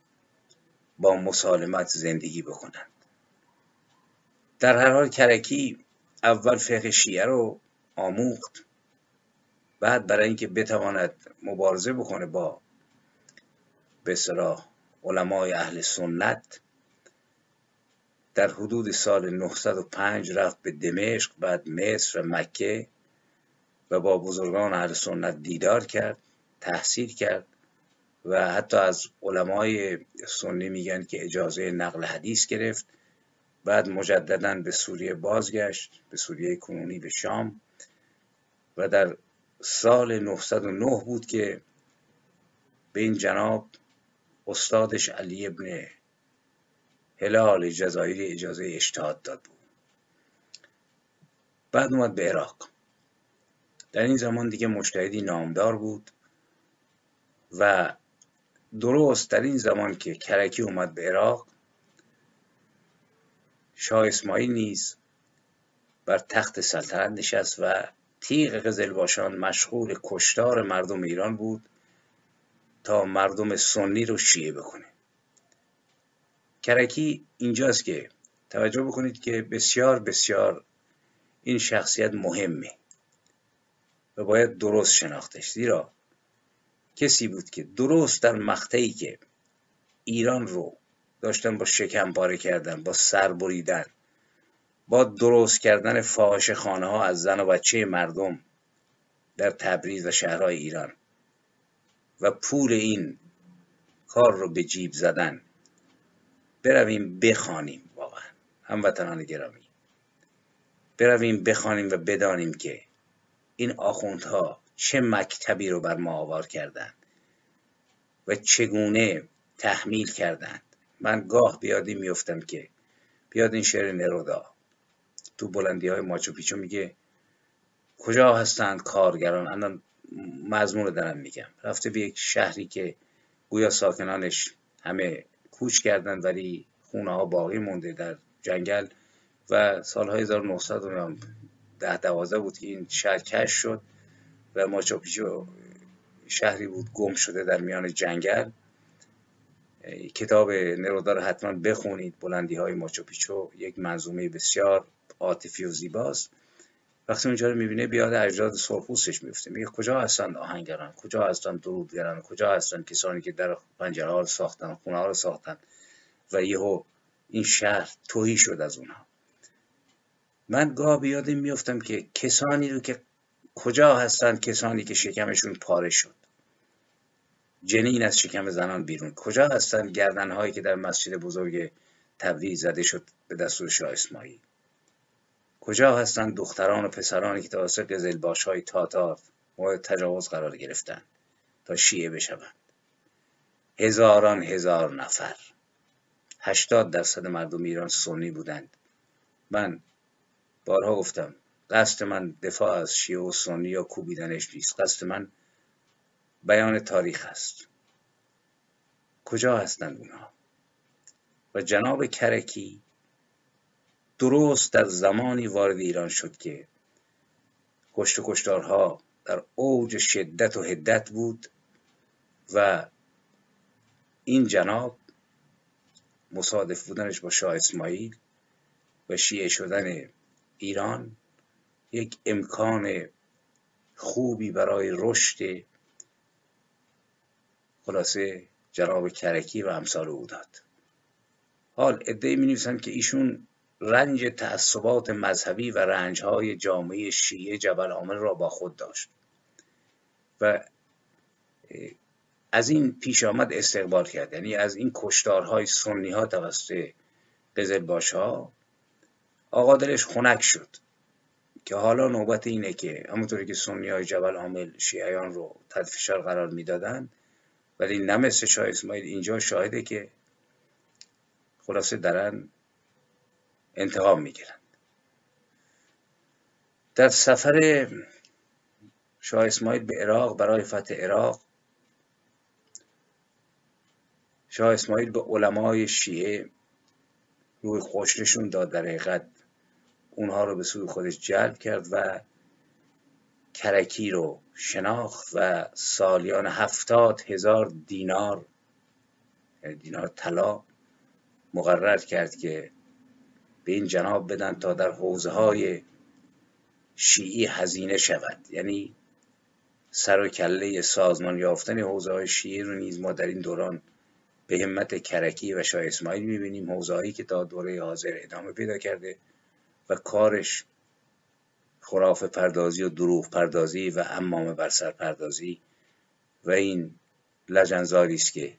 با مسالمت زندگی بکنند در هر حال کرکی اول فقه شیعه رو آموخت. بعد برای اینکه بتواند مبارزه بکنه با به صلاح علمای اهل سنت در حدود سال 905 رفت به دمشق بعد مصر و مکه و با بزرگان اهل سنت دیدار کرد تحصیل کرد و حتی از علمای سنی میگن که اجازه نقل حدیث گرفت. بعد مجددا به سوریه بازگشت به سوریه کنونی به شام و در سال 909 بود که به این جناب استادش علی ابن هلال جزایری اجازه اشتهاد داد بود. بعد اومد به عراق. در این زمان دیگه مجتهدی نامدار بود و درست در این زمان که کرکی اومد به عراق شاه اسماعیل نیز بر تخت سلطنت نشست و تیغ قزلباشان مشغول کشتار مردم ایران بود تا مردم سنی رو شیعه بکنه. کرکی اینجاست که توجه بکنید که بسیار بسیار این شخصیت مهمه و باید درست شناختش. زیرا کسی بود که درست در مقطعی که ایران رو داشتن با شکم پاره کردن با سر بریدن با درست کردن فاحش خانه ها از زن و بچه مردم در تبریز و شهرهای ایران. و پول این کار رو به جیب زدن. برویم بخوانیم واقعا. هموطنان گرامی. برویم بخوانیم و بدانیم که این آخوندها چه مکتبی رو بر ما آوار کردند و چگونه تحمیل کردند من گاه بیادی میفتم که بیاد این شعر نرودا. تو بلندی های ماچو پیچو میگه کجا هستند کارگران؟ الان مضمون رو دارم میگم. رفته به یک شهری که گویا ساکنانش همه کوچ کردن ولی خونه ها باقی مونده در جنگل و سالهای 1900 ده دوازده بود که این شهر کش شد و ماچوپیچو شهری بود گم شده در میان جنگل. کتاب نرودا رو حتما بخونید بلندی های ماچوپیچو یک منظومه بسیار عاطفی و زیباست. وقتی اونجا رو می‌بینه بیاد اجداد سرخپوستش میفته. میگه کجا هستن آهنگران؟ کجا هستن درودگران؟ کجا هستن کسانی که در پنجره ها رو ساختن خونه ها رو ساختن؟ و یهو این شهر توهی شد از اونها. من گاه بیادم میفتم که کسانی رو که کجا هستن کسانی که شکمشون پاره شد. جنین از شکم زنان بیرون. کجا هستن گردن هایی که در مسجد بزرگ تبریز زده شد به دستور شاه اسماعیل؟ کجا هستند دختران و پسرانی که توسط قزلباش های تاتار مورد تجاوز قرار گرفتند تا شیعه بشوند؟ هزاران هزار نفر. هشتاد درصد مردم ایران سنی بودند. من بارها گفتم قصد من دفاع از شیعه و سنی یا کوبیدنش نیست. قصد من بیان تاریخ است. کجا هستند اونها؟ و جناب کرکی درست در زمانی وارد ایران شد که کشت و کشتارها در اوج شدت و هدت بود و این جناب مصادف بودنش با شاه اسماعیل و شیعه شدن ایران یک امکان خوبی برای رشد خلاصه جناب کرکی و امثال او داد. حال ادهی می نویسند که ایشون رنج تعصبات مذهبی و رنجهای جامعه شیعه جبل عامل را با خود داشت و از این پیش آمد استقبال کرد. یعنی از این کشتارهای سنی ها توسط قزل ها آقا دلش خنک شد که حالا نوبت اینه که همونطوری که سنی های جبل عامل شیعیان رو تحت فشار قرار می‌دادن ولی نه مثل شاه اسماعیل. اینجا شاهده که خلاصه دارن انتقام می‌گیرند در سفر شاه اسماعیل به عراق برای فتح عراق شاه اسماعیل به علمای شیعه روی خوشنشون داد. در حقیقت اونها رو به سوی خودش جلب کرد و کرکی رو شناخت و سالیان هفتاد هزار دینار یعنی دینار طلا مقرر کرد که به این جناب بدن تا در حوزه های شیعی هزینه شود. یعنی سر و کله سازمان یافتن حوزه های شیعی رو نیز ما در این دوران به همت کرکی و شاه اسماعیل می‌بینیم. حوزه هایی که تا دوره حاضر ادامه پیدا کرده و کارش خراف پردازی و دروغ پردازی و امام بر سر پردازی و این لجنزاری است که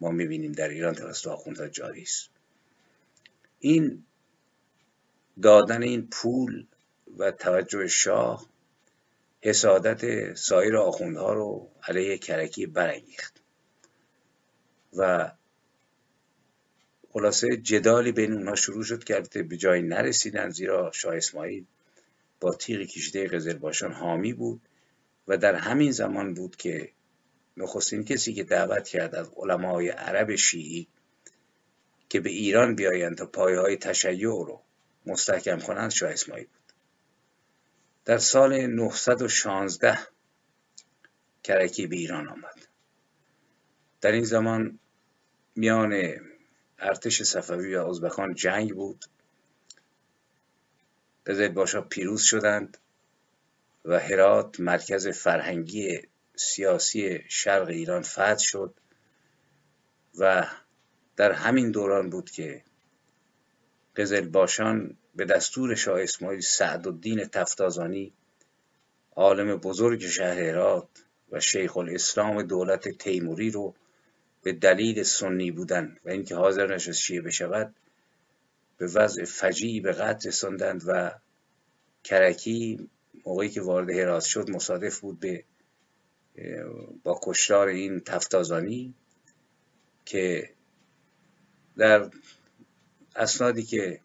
ما می‌بینیم در ایران توسط آخوندها جاری است. این دادن این پول و توجه شاه حسادت سایر آخوندها رو علیه کرکی برانگیخت و خلاصه جدالی بین اونها شروع شد که به جایی نرسیدن زیرا شاه اسماعیل تیغ کشیده قزل باشان حامی بود و در همین زمان بود که نخستین کسی که دعوت کرد از علمای عرب شیعی که به ایران بیایند تا پایه های تشیع رو مستحکم کنند شاه اسماعیل بود. در سال 916 کرکی به ایران آمد. در این زمان میان ارتش صفوی و ازبکان جنگ بود. قزل باشا پیروز شدند و هرات مرکز فرهنگی سیاسی شرق ایران فتح شد و در همین دوران بود که باشان به دستور شاه اسماعیل سعدالدین تفتازانی عالم بزرگ شهر هرات و شیخ الاسلام دولت تیموری رو به دلیل سنی بودن و اینکه حاضر نشست شیعه بشود به وضع فجیعی به قتل رساندند و کرکی موقعی که وارد هرات شد مصادف بود به با کشتار این تفتازانی که در اسنادی که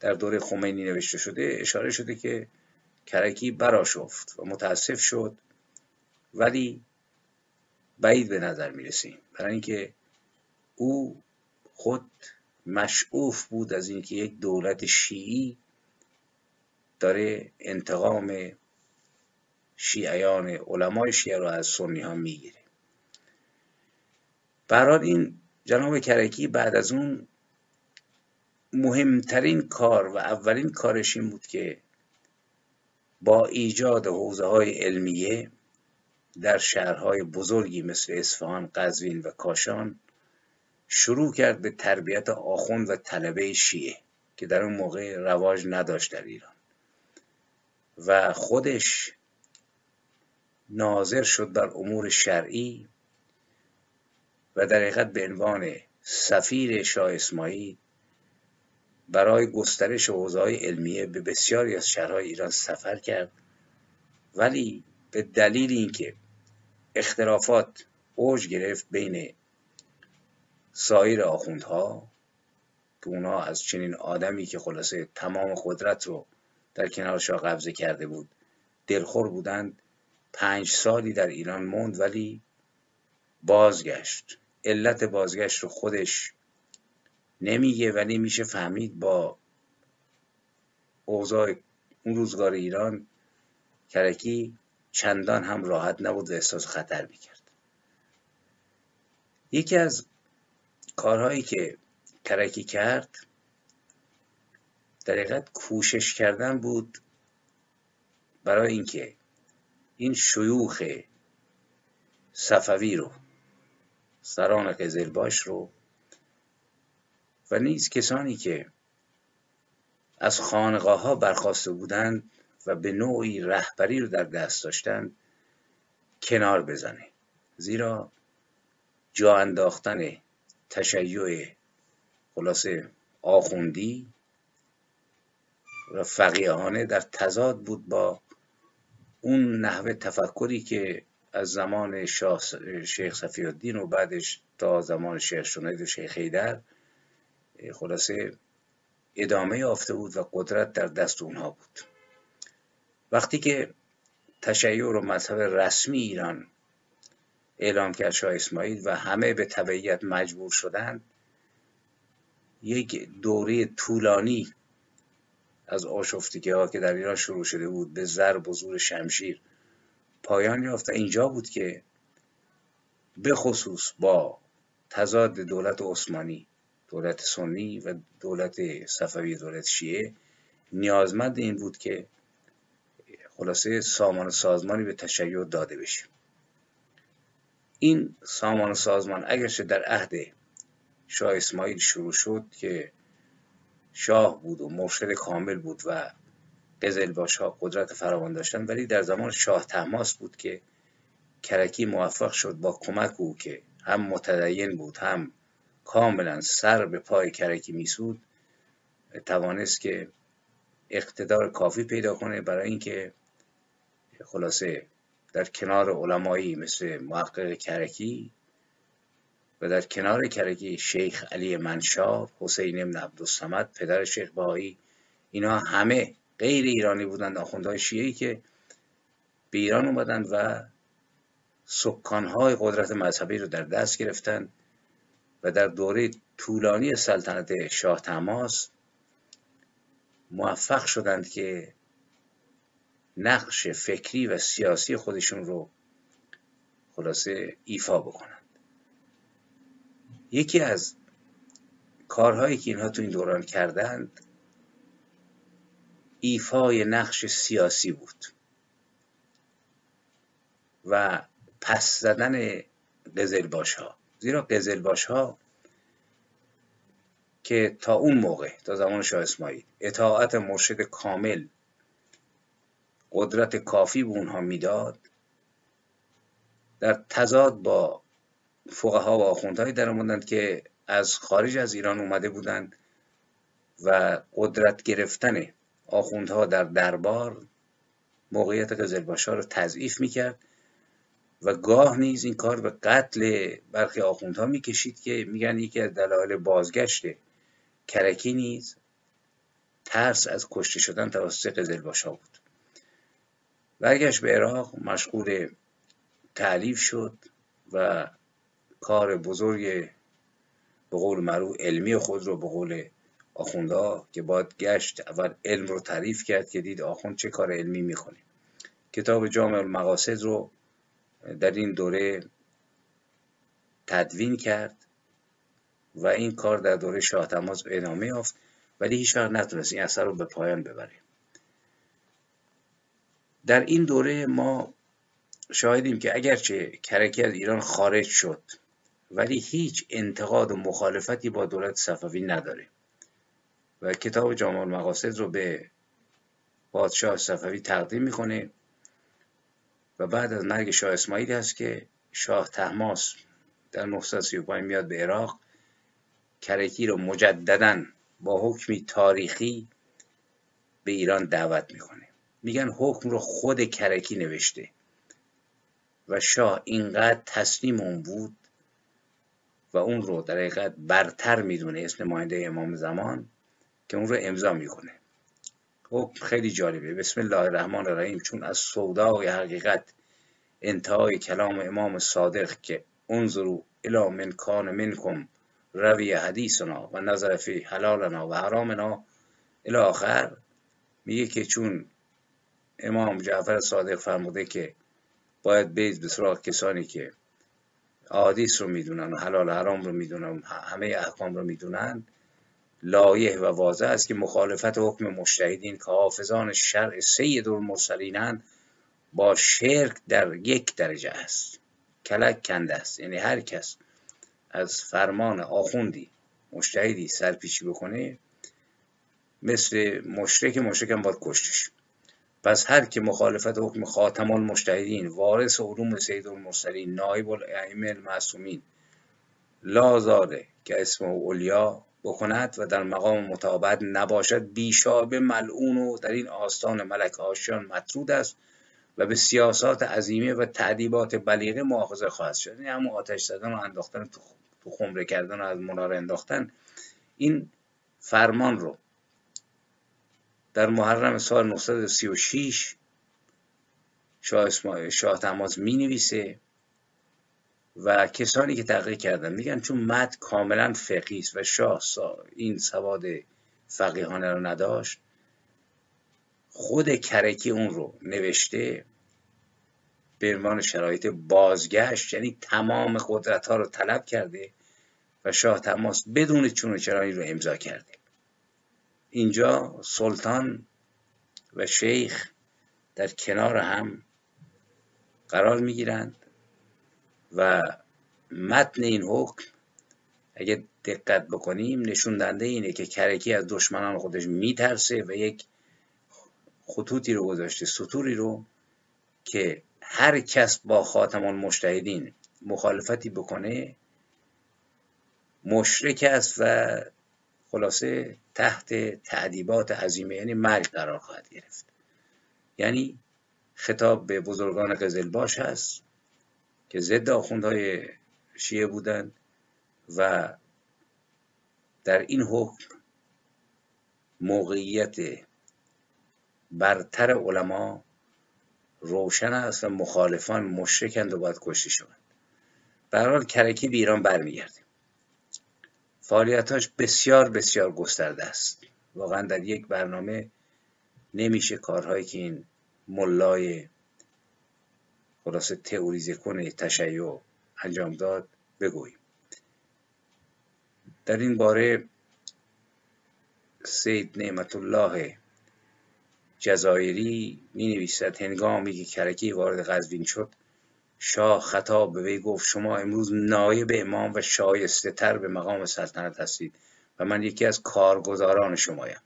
در دوره خمینی نوشته شده اشاره شده که کرکی براشفت و متاسف شد ولی بعید به نظر می رسیم برای اینکه او خود مشعوف بود از اینکه یک دولت شیعی داره انتقام شیعیان علمای شیعه رو از سنی ها می‌گیره. برای این جناب کرکی بعد از اون مهمترین کار و اولین کارش این بود که با ایجاد حوزه های علمیه در شهرهای بزرگی مثل اصفهان، قزوین و کاشان شروع کرد به تربیت آخوند و طلبه شیعه که در اون موقع رواج نداشت در ایران. و خودش ناظر شد در امور شرعی و در حقیقت به عنوان سفیر شاه اسماعیل برای گسترش حوزه‌های علمیه به بسیاری از شهرهای ایران سفر کرد. ولی به دلیل اینکه اختلافات اوج گرفت بین سایر آخوندها که اونا از چنین آدمی که خلاصه تمام قدرت رو در کنار شاه قبضه کرده بود دلخور بودند پنج سالی در ایران موند ولی بازگشت. علت بازگشت رو خودش نمیگه ولی میشه فهمید با اوضاع اون روزگار ایران کرکی چندان هم راحت نبود و احساس خطر می‌کرد. یکی از کارهایی که کرکی کرد در کوشش کردن بود برای اینکه این شیوخ صفوی رو سران قزلباش رو و نیز کسانی که از خانقاه ها برخواسته بودند و به نوعی رهبری رو در دست داشتند کنار بزنه. زیرا جا انداختن تشیع خلاصه آخوندی و فقیهانه در تضاد بود با اون نحوه تفکری که از زمان شیخ صفی الدین و بعدش تا زمان شیخ شنید و شیخ خیدر خلاصه ادامه یافته بود و قدرت در دست اونها بود. وقتی که تشیع و مذهب رسمی ایران اعلام کرد شاه اسماعیل و همه به تبعیت مجبور شدند. یک دوره طولانی از آشفتگی ها که در ایران شروع شده بود به ضرب و زور شمشیر پایان یافت اینجا بود که به خصوص با تضاد دولت عثمانی دولت سنی و دولت صفوی دولت شیعه نیازمند این بود که خلاصه سامان سازمانی به تشیع داده بشه. این سامان سازمان اگرچه در عهد شاه اسماعیل شروع شد که شاه بود و مرشد کامل بود و قزلباش ها قدرت فراوان داشتن ولی در زمان شاه تماس بود که کرکی موفق شد با کمک او که هم متدین بود هم کاملا سر به پای کرکی میسود توانست که اقتدار کافی پیدا کنه. برای اینکه خلاصه در کنار علمایی مثل محقق کرکی و در کنار کرکی شیخ علی منشار حسین ابن عبدالسمد پدر شیخ بهایی اینا همه غیر ایرانی بودند آخوندهای شیعی که به ایران اومدند و سکانهای قدرت مذهبی رو در دست گرفتند و در دوره طولانی سلطنت شاه تماس موفق شدند که نقش فکری و سیاسی خودشون رو خلاصه ایفا بکنند. یکی از کارهایی که اینها تو این دوران کردند ایفای نقش سیاسی بود و پس زدن قزلباش ها زیرا قزلباش ها که تا اون موقع تا زمان شاه اسماعیل اطاعت مرشد کامل قدرت کافی به اونها می‌داد در تضاد با فقها و آخوندهایی در آمدند که از خارج از ایران اومده بودند و قدرت گرفتن آخوندها در دربار موقعیت قزلباشا رو تضعیف می‌کرد و گاه نیز این کار به قتل برخی آخوندها می‌کشید که میگن یکی از دلایل بازگشت کرکی نیز ترس از کشته شدن توسط قزلباشا بود. برگشت به عراق مشغول تعلیف شد و کار بزرگ به قول معروف علمی خود رو به قول آخونده که باید گشت اول علم رو تعریف کرد که دید آخوند چه کار علمی می‌کنه. کتاب جامع المقاصد رو در این دوره تدوین کرد و این کار در دوره شاه تماس به ادامه یافت ولی هیچ وقت نتونست این اثر رو به پایان ببره. در این دوره ما شاهدیم که اگرچه کرکی از ایران خارج شد ولی هیچ انتقاد و مخالفتی با دولت صفوی نداره. و کتاب جامع المقاصد رو به پادشاه صفوی تقدیم می‌کنه و بعد از مرگ شاه اسماعیل هست که شاه تحماس در 935 میاد به عراق. کرکی رو مجددا با حکمی تاریخی به ایران دعوت می‌کنه. میگن حکم رو خود کرکی نوشته. و شاه اینقدر تسلیم اون بود و اون رو در حقیقت برتر می‌دونه اسم نماینده امام زمان که اون رو امضا می‌کنه. خب خیلی جالبه. بسم الله الرحمن الرحیم. چون از سودای حقیقت انتهای کلام امام صادق که انظرو الی من کان منکم روی حدیثنا و نظر فی حلالنا و حرامنا الی آخر میگه که چون امام جعفر صادق فرموده که باید بید به سراغ کسانی که حدیث رو می‌دونن و حلال حرام رو می‌دونن همه احکام رو می‌دونن لایه و واضح است که مخالفت حکم مشتهدین که حافظان شرع سید المرسلینن با شرک در یک درجه است. کلک کنده است. یعنی هر کس از فرمان آخوندی مشتهدی سرپیچی بکنه مثل مشرک مشرک هم باید کشتش. پس هر که مخالفت حکم خاتم المجتهدین وارث علوم سید المرسلین نایب الائمه المعصومین لازاده که اسم اولیا بکند و در مقام مطابقت نباشد بیشابه ملعون و در این آستان ملک آشیان مطرود است و به سیاسات عظیمه و تعدیبات بلیغه مؤاخذه خواهد شد. یعنی همون آتش زدن و انداختن تو خمره کردن و از مناره انداختن این فرمان رو در محرم سال 936 شاه, شاه تماز می نویسه و کسانی که تحقیق کردن میگن چون مد کاملا فقهی است و شاه این سواد فقیهانه رو نداشت خود کرکی اون رو نوشته به عنوان شرایط بازگشت یعنی تمام قدرت ها رو طلب کرده و شاه تماس بدون چون و چرایی رو امضا کرده. اینجا سلطان و شیخ در کنار هم قرار می گیرند و متن این حکم اگه دقت بکنیم نشون دهنده اینه که کرکی از دشمنان خودش میترسه و یک خطوطی رو گذاشته سطوری رو که هر کس با خاتمان مشتهدین مخالفتی بکنه مشرک است و خلاصه تحت تعدیبات عظیمه. یعنی مرگ قرار خواهد گرفت. یعنی خطاب به بزرگان قزلباش هست که ضد آخوندهای شیعه بودند و در این حکم موقعیت برتر علما روشن است و مخالفان مشرکند و باید کشته شوند. به حال کرکی به ایران برمیگرده. فعالیتاش بسیار بسیار گسترده است. واقعا در یک برنامه نمیشه کارهایی که این ملای خلاصه تئوریزه کنه تشیع انجام داد بگوییم. در این باره سید نعمت الله جزایری می نویسد هنگامی که کرکی وارد قزوین شد شاه خطاب به وی گفت شما امروز نایب امام و شایسته تر به مقام سلطنت هستید و من یکی از کارگزاران شمایم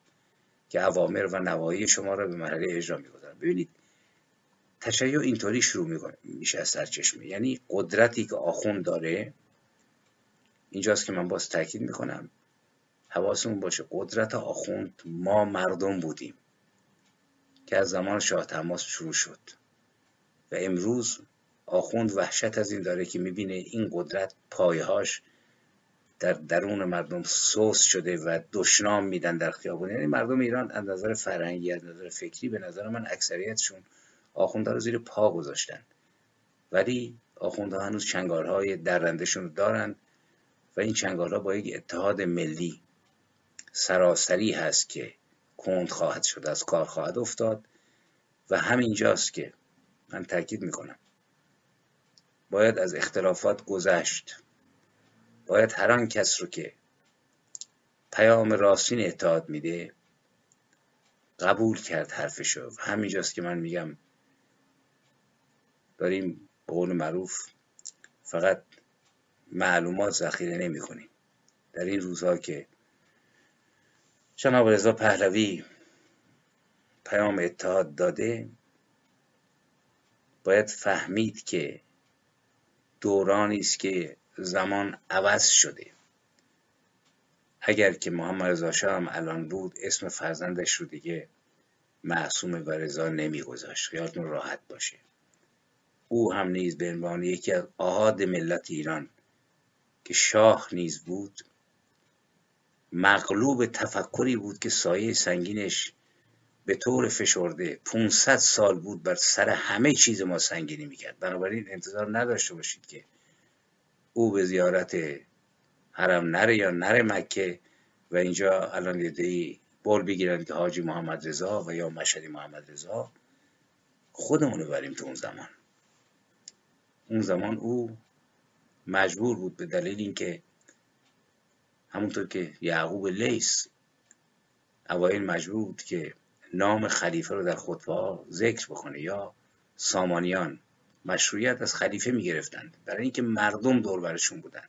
که اوامر و نواهی شما را به مرحله اجرا می‌گذارم. ببینید تشیع اینطوری شروع میشه از سرچشمه یعنی قدرتی که آخوند داره اینجاست که من باز تاکید می‌کنم حواسمون باشه قدرت آخوند ما مردم بودیم که از زمان شاه تماس شروع شد و امروز آخوند وحشت از این داره که می‌بینه این قدرت پایهاش در درون مردم سوس شده و دشنام میدن در خیابون. یعنی مردم ایران از نظر فرهنگی از نظر فکری به نظر من اکثریتشون آخوندها رو زیر پا گذاشتن. ولی آخوندها هنوز چنگارهای درندشون دارن و این چنگارها با یک اتحاد ملی سراسری هست که کند خواهد شد از کار خواهد افتاد و همینجاست که من تاکید می‌کنم. باید از اختلافات گذشت. باید هر آن کس رو که پیام راستین اتحاد میده قبول کرد حرفشو. و همینجاست که من میگم داریم به قول معروف فقط معلومات ذخیره نمی کنیم در این روزها که جناب رضا پهلوی پیام اتحاد داده باید فهمید که دورانی است که زمان عوض شده. اگر که محمد رضا شاه هم الان بود اسم فرزندش رو دیگه معصوم و رضا نمیگذاشت. خیالتون راحت باشه. او هم نیز به عنوان یکی از آهاد ملت ایران که شاه نیز بود مغلوب تفکری بود که سایه سنگینش به طور فشرده 500 سال بود بر سر همه چیز ما سنگینی می‌کرد. بنابراین انتظار نداشته باشید که او به زیارت حرم نره یا نره مکه و اینجا الان یه بول بگیرن که حاجی محمد رضا و یا مشهدی محمد رضا خودمون رو بریم تو اون زمان. اون زمان او مجبور بود به دلیل اینکه همونطور که یعقوب لیس اوایل مجبور بود که نام خلیفه رو در خطبه ذکر بکنه یا سامانیان مشروعیت از خلیفه می‌گرفتند. برای اینکه مردم دور برشون بودند.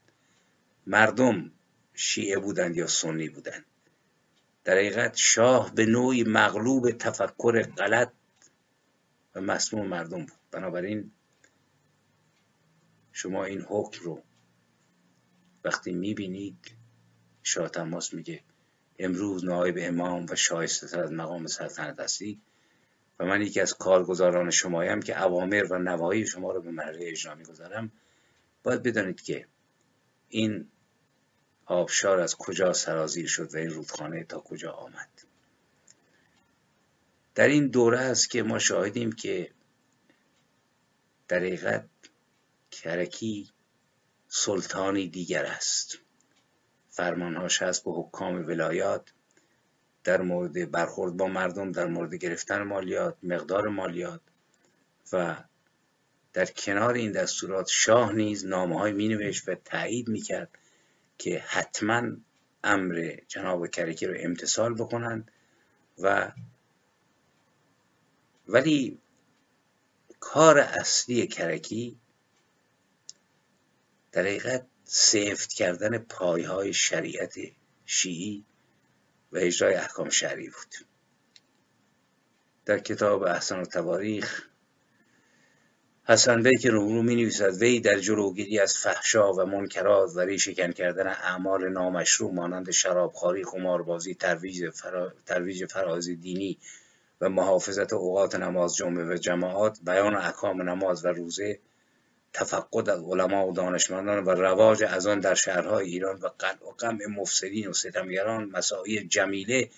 مردم شیعه بودند یا سنی بودند. در حقیقت شاه به نوعی مغلوب تفکر غلط و مسموم مردم بود. بنابراین شما این حکم رو وقتی می‌بینید شاه تماس میگه امروز نایب امام و شایسته از مقام سلطنت هستید و من یکی از کارگزاران شمایم که اوامر و نواهی شما رو به مرحله اجرا می‌گذارم. باید بدانید که این آبشار از کجا سرازیر شد و این رودخانه تا کجا آمد. در این دوره است که ما شاهدیم که در حقیقت کرکی سلطانی دیگر است. فرمانهاش هست به حکام ولایات در مورد برخورد با مردم در مورد گرفتن مالیات مقدار مالیات و در کنار این دستورات شاه نیز نامه های می نوشت و تایید می کرد که حتما امر جناب کرکی رو امتصال بکنند و ولی کار اصلی کرکی در حقیقت سفت کردن پایهای شریعت شیعی و اجرای احکام شرعی بود. در کتاب احسان و تواریخ حسن بیک رو می نویسد وی در جلوگیری از فحشا و منکرات و ریشکن کردن اعمال نامشروع مانند شرابخواری قماربازی ترویج, فرا... ترویج فرازی دینی و محافظت اوقات نماز جمعه و جماعات بیان احکام نماز و روزه تفقد از علما و دانشمندان و رواج از آن در شهرهای ایران و قلع و قمع مفسدین و ستمگران مساعی جمیله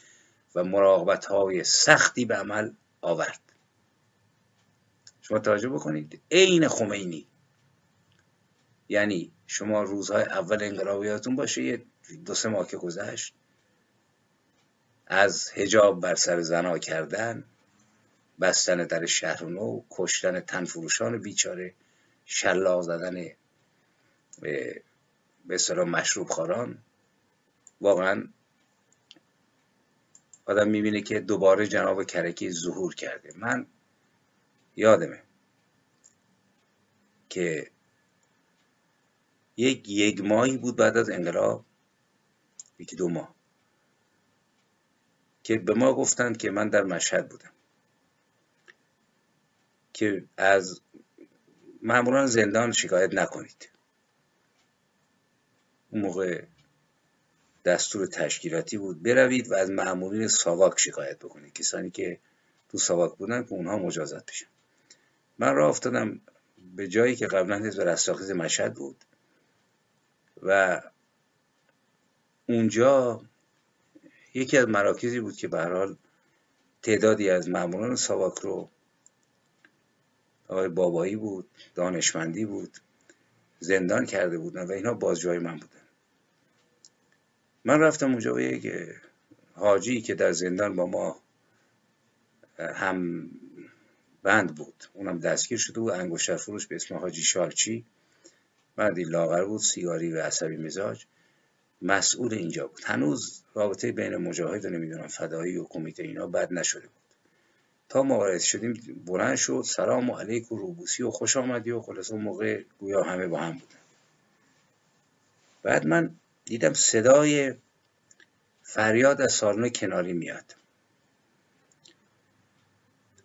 و مراقبت های سختی به عمل آورد. شما توجه بکنید عین خمینی. یعنی شما روزهای اول انقلاب یادتون باشه یه دو سه ماه که گذشت از هجاب بر سر زنا کردن بستن در شهر نو کشتن تنفروشان بیچاره. شلاق زدن به اصطلاح مشروب خاران واقعا آدم می‌بینه که دوباره جناب کرکی ظهور کرده. من یادمه که یک یک ماهی بود بعد از انقلاب یکی دو ماه که به ما گفتند که من در مشهد بودم که از ماموران زندان شکایت نکنید. اون موقع دستور تشکیلاتی بود بروید و از مامورین ساواک شکایت بکنید. کسانی که تو ساواک بودن که اونها مجازات بشن. من راه افتادم به جایی که قبلا حزب رستاخیز مشهد بود. و اونجا یکی از مراکزی بود که به تعدادی از ماموران ساواک رو آقای بابایی بود دانشمندی بود زندان کرده بودن و اینا بازجوهای من بودن. من رفتم اونجا به یک حاجی که در زندان با ما هم بند بود. اونم دستگیر شده بود. انگشتر فروش به اسم حاجی شالچی مردی لاغر بود سیگاری و عصبی مزاج. مسئول اینجا بود. هنوز رابطه بین مجاهد و نمی‌دونم فدایی و کمیته اینا بد نشده بود. تا ما شدیم بلند شد سلام و علیک و روبوسی و خوش آمدی و خلاص اون موقع گویا همه با هم بودن. بعد من دیدم صدای فریاد از سالن کناری میاد.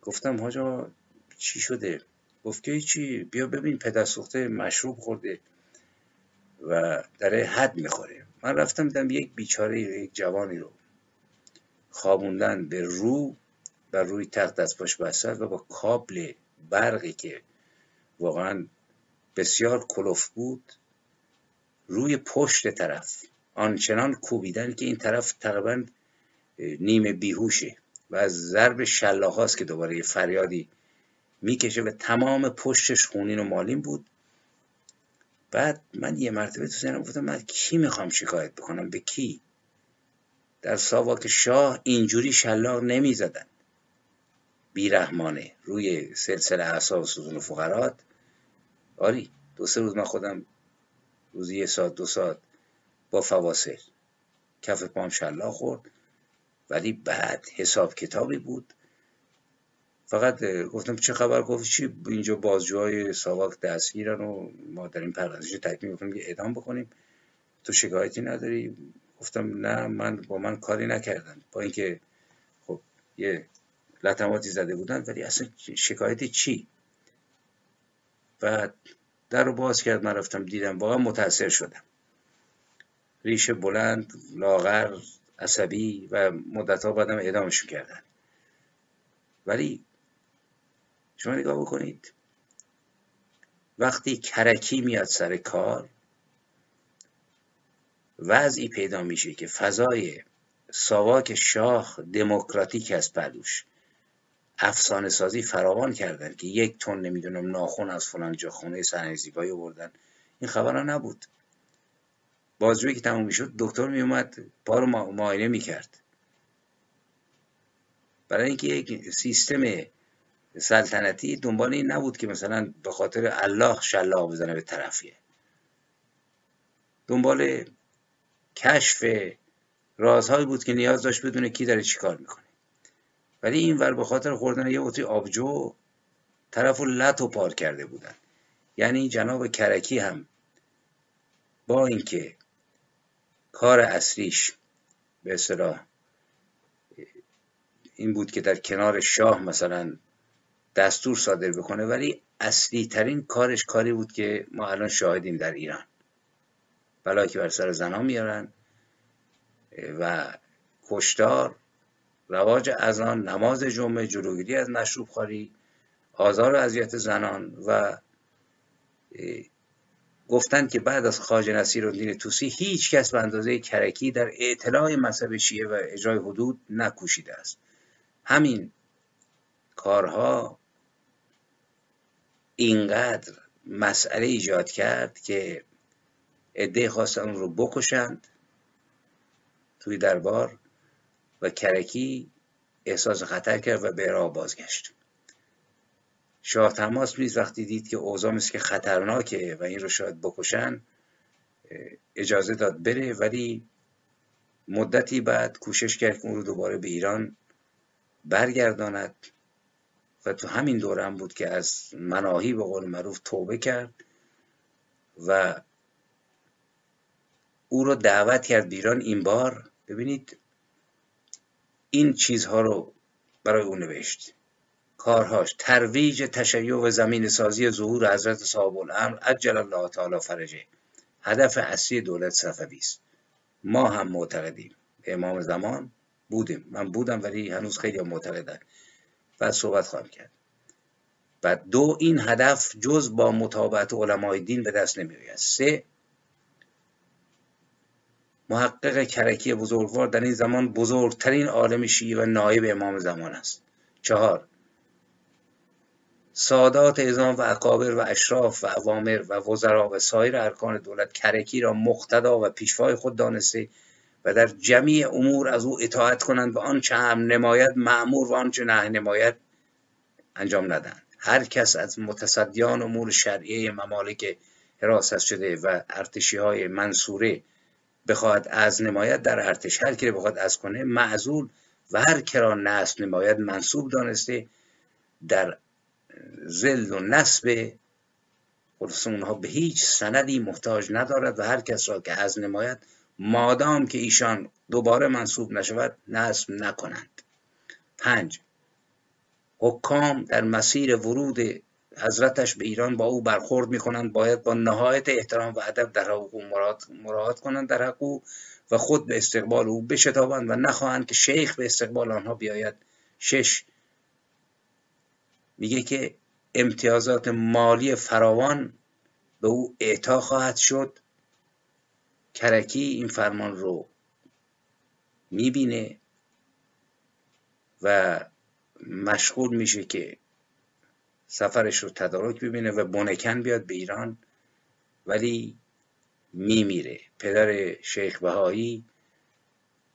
گفتم حاجا چی شده؟ گفت که چی بیا ببین پدر سوخته مشروب خورده و داره حد می‌خوره. من رفتم دیدم یک بیچاره یک جوانی رو خوابوندن به رو و روی تخت دستپاش بسته و با کابل برقی که واقعا بسیار کلوف بود روی پشت طرف آنچنان کوبیدن که این طرف تقریبا نیمه بیهوشه و از ضرب شلاهاست که دوباره یه فریادی می‌کشه و تمام پشتش خونین و مالین بود. بعد من یه مرتبه تو ذهنم گفتم من کی می‌خوام شکایت بکنم؟ به کی؟ در ساواک شاه اینجوری شلاق نمی‌زدن. بیرحمانه روی سلسله اعصاب سوزون و فقرات. آری دو سه روز من خودم روزی یه ساعت دو ساعت با فواصل. کف پام شلاق خورد ولی بعد حساب کتابی بود. فقط گفتم چه خبر؟ گفت چی؟ اینجا بازجوهای ساواک دستگیرن و ما در این پردازش تکمیل می‌کنیم که ادام بکنیم. تو شکایتی نداری؟ گفتم نه من با من کاری نکردم با اینکه خب یه لطماتی زده بودن ولی اصلا شکایتی چی؟ بعد در رو باز کرد من رفتم دیدم واقعا متاثر شدم. ریشه بلند لاغر عصبی و مدت ها بعدم اعدامشون کردن ولی شما نگاه بکنید وقتی کرکی میاد سر کار وضعی پیدا میشه که فضای ساواک شاه دموکراتیک از پدوش افسانه سازی فراوان کردن که یک تن نمی‌دونم ناخون از فلان جا خونه صحنه زیبایی آوردن. این خبرها نبود. بازجویی که تموم می‌شد دکتر میومد پا رو معاینه می‌کرد. برای اینکه یک سیستم سلطنتی دنبال این نبود که مثلا به خاطر الله شلاق بزنه به طرفیه. دنبال کشف رازهایی بود که نیاز داشت بدونه کی داره چیکار می‌کنه. ولی این ور به خاطر خوردن یه بطری آبجو طرف رو لط و پار کرده بودن. یعنی جناب کرکی هم با اینکه کار اصلیش به اصطلاح این بود که در کنار شاه مثلا دستور صادر بکنه ولی اصلی ترین کارش کاری بود که ما الان شاهدیم در ایران. بلایی که بر سر زنان میارن و کشتار رواج اذان نماز جمعه جلوگیری از مشروب خاری آزار و اذیت زنان و گفتند که بعد از خواجه نصیر الدین توسی هیچ کس به اندازه کرکی در اعتلاع مذهب شیعه و اجرای حدود نکوشیده است. همین کارها اینقدر مسئله ایجاد کرد که عده خواستن رو بکشند توی دربار. و کرکی احساس خطر کرد و به راه بازگشت. شاه تماس میز وقتی دید که اوضاع مثل که خطرناکه و این رو شاید بکشن اجازه داد بره ولی مدتی بعد کوشش کرد که اون رو دوباره به ایران برگرداند و تو همین دوره هم بود که از مناهی به قول معروف توبه کرد و او رو دعوت کرد بیران این بار ببینید این چیزها رو برای او نوشت. کارهاش ترویج تشیع و زمین سازی ظهور حضرت صاحب الامر عجل الله تعالی فرجه. هدف اصلی دولت صفوی است. ما هم معتقدیم. امام زمان بودیم. من بودم ولی هنوز خیلی معتقدن بعد صحبت خواهم کرد. و دو این هدف جز با مطابقت علمای دین به دست نمیآید. سه محقق کرکی بزرگوار در این زمان بزرگترین عالم شیعه و نایب امام زمان است. چهار سادات ازام و اقابر و اشراف و عوامر و وزرا و سایر ارکان دولت کرکی را مقتدا و پیشوای خود دانسته و در جمیع امور از او اطاعت کنند و آنچه هم نماید معمور و آنچه نه نماید انجام ندهند. هر کس از متصدیان امور شرعیه ممالک حراست شده و ارتشی های منصوره بخواهد از نماید در ارتش هر که بخواهد از کنه معزول و هر کرا نصب نماید منصوب دانسته در زل و نصب. خلاص اونها به هیچ سندی محتاج ندارد و هر کس را که از نماید مادام که ایشان دوباره منصوب نشود نصب نکنند. پنج حکام در مسیر ورود حضرتش به ایران با او برخورد می‌کنند باید با نهایت احترام و ادب در حقوق مراعات کنند در حقوق و خود به استقبال او بشتابند و نخواهند که شیخ به استقبال آنها بیاید. شش. میگه که امتیازات مالی فراوان به او اعطا خواهد شد. کرکی این فرمان رو می‌بینه و مشغول میشه که سفرش رو تدارک ببینه و بونکن بیاد به ایران ولی میمیره. پدر شیخ بهایی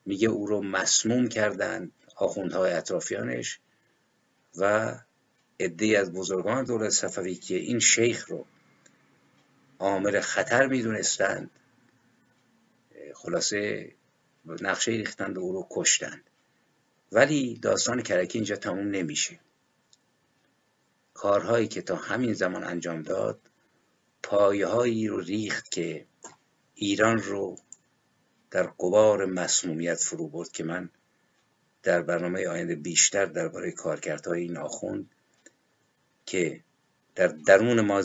میگه او رو مسموم کردند آخوندهای اطرافیانش و عده از بزرگان دولت صفوی که این شیخ رو عامل خطر می‌دونستند خلاصه نقشه ریختند و او رو کشتند. ولی داستان کرکی اینجا تموم نمیشه. کارهایی که تا همین زمان انجام داد پایههایی رو ریخت که ایران رو در قبار مسمومیت فرو برد که من در برنامه آینده بیشتر درباره کارکردهای این آخوند که در درون ما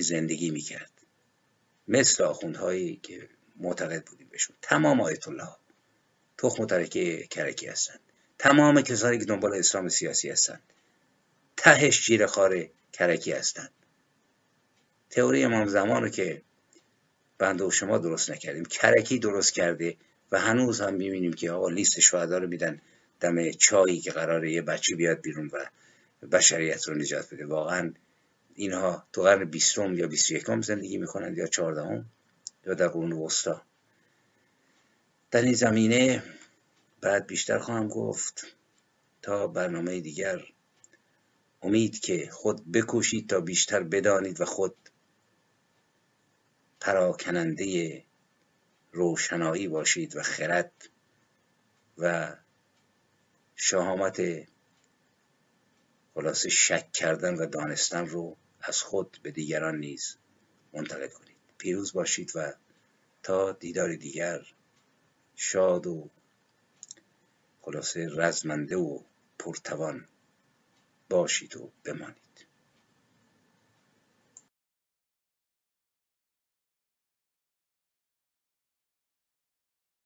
زندگی می‌کرد. مثل آخوندهایی که معتقد بودیم بهشون. تمام آیت الله تخم ترکه کرکی هستند. تمام کسانی که دنبال اسلام سیاسی هستند. تهش جیر خار کرکی هستند تئوری امام زمان رو که بنده و شما درست نکردیم. کرکی درست کرده و هنوز هم می‌بینیم که آقا لیست شهدا رو میدن دم چایی که قراره یه بچه بیاد بیرون و بشریت رو نجات بده. واقعا اینها تو قرن بیستم یا بیست یکم زندگی می‌کنند یا چهاردهم یا در قرون وسطا. در این زمینه بعد بیشتر خواهم گفت تا برنامه دیگر امید که خود بکوشید تا بیشتر بدانید و خود پراکننده روشنایی باشید و خرد و شهامت خلاصه شک کردن و دانستن رو از خود به دیگران نیز منتقل کنید. پیروز باشید و تا دیدار دیگر شاد و خلاصه رزمنده و پرتوان باشید و بمانید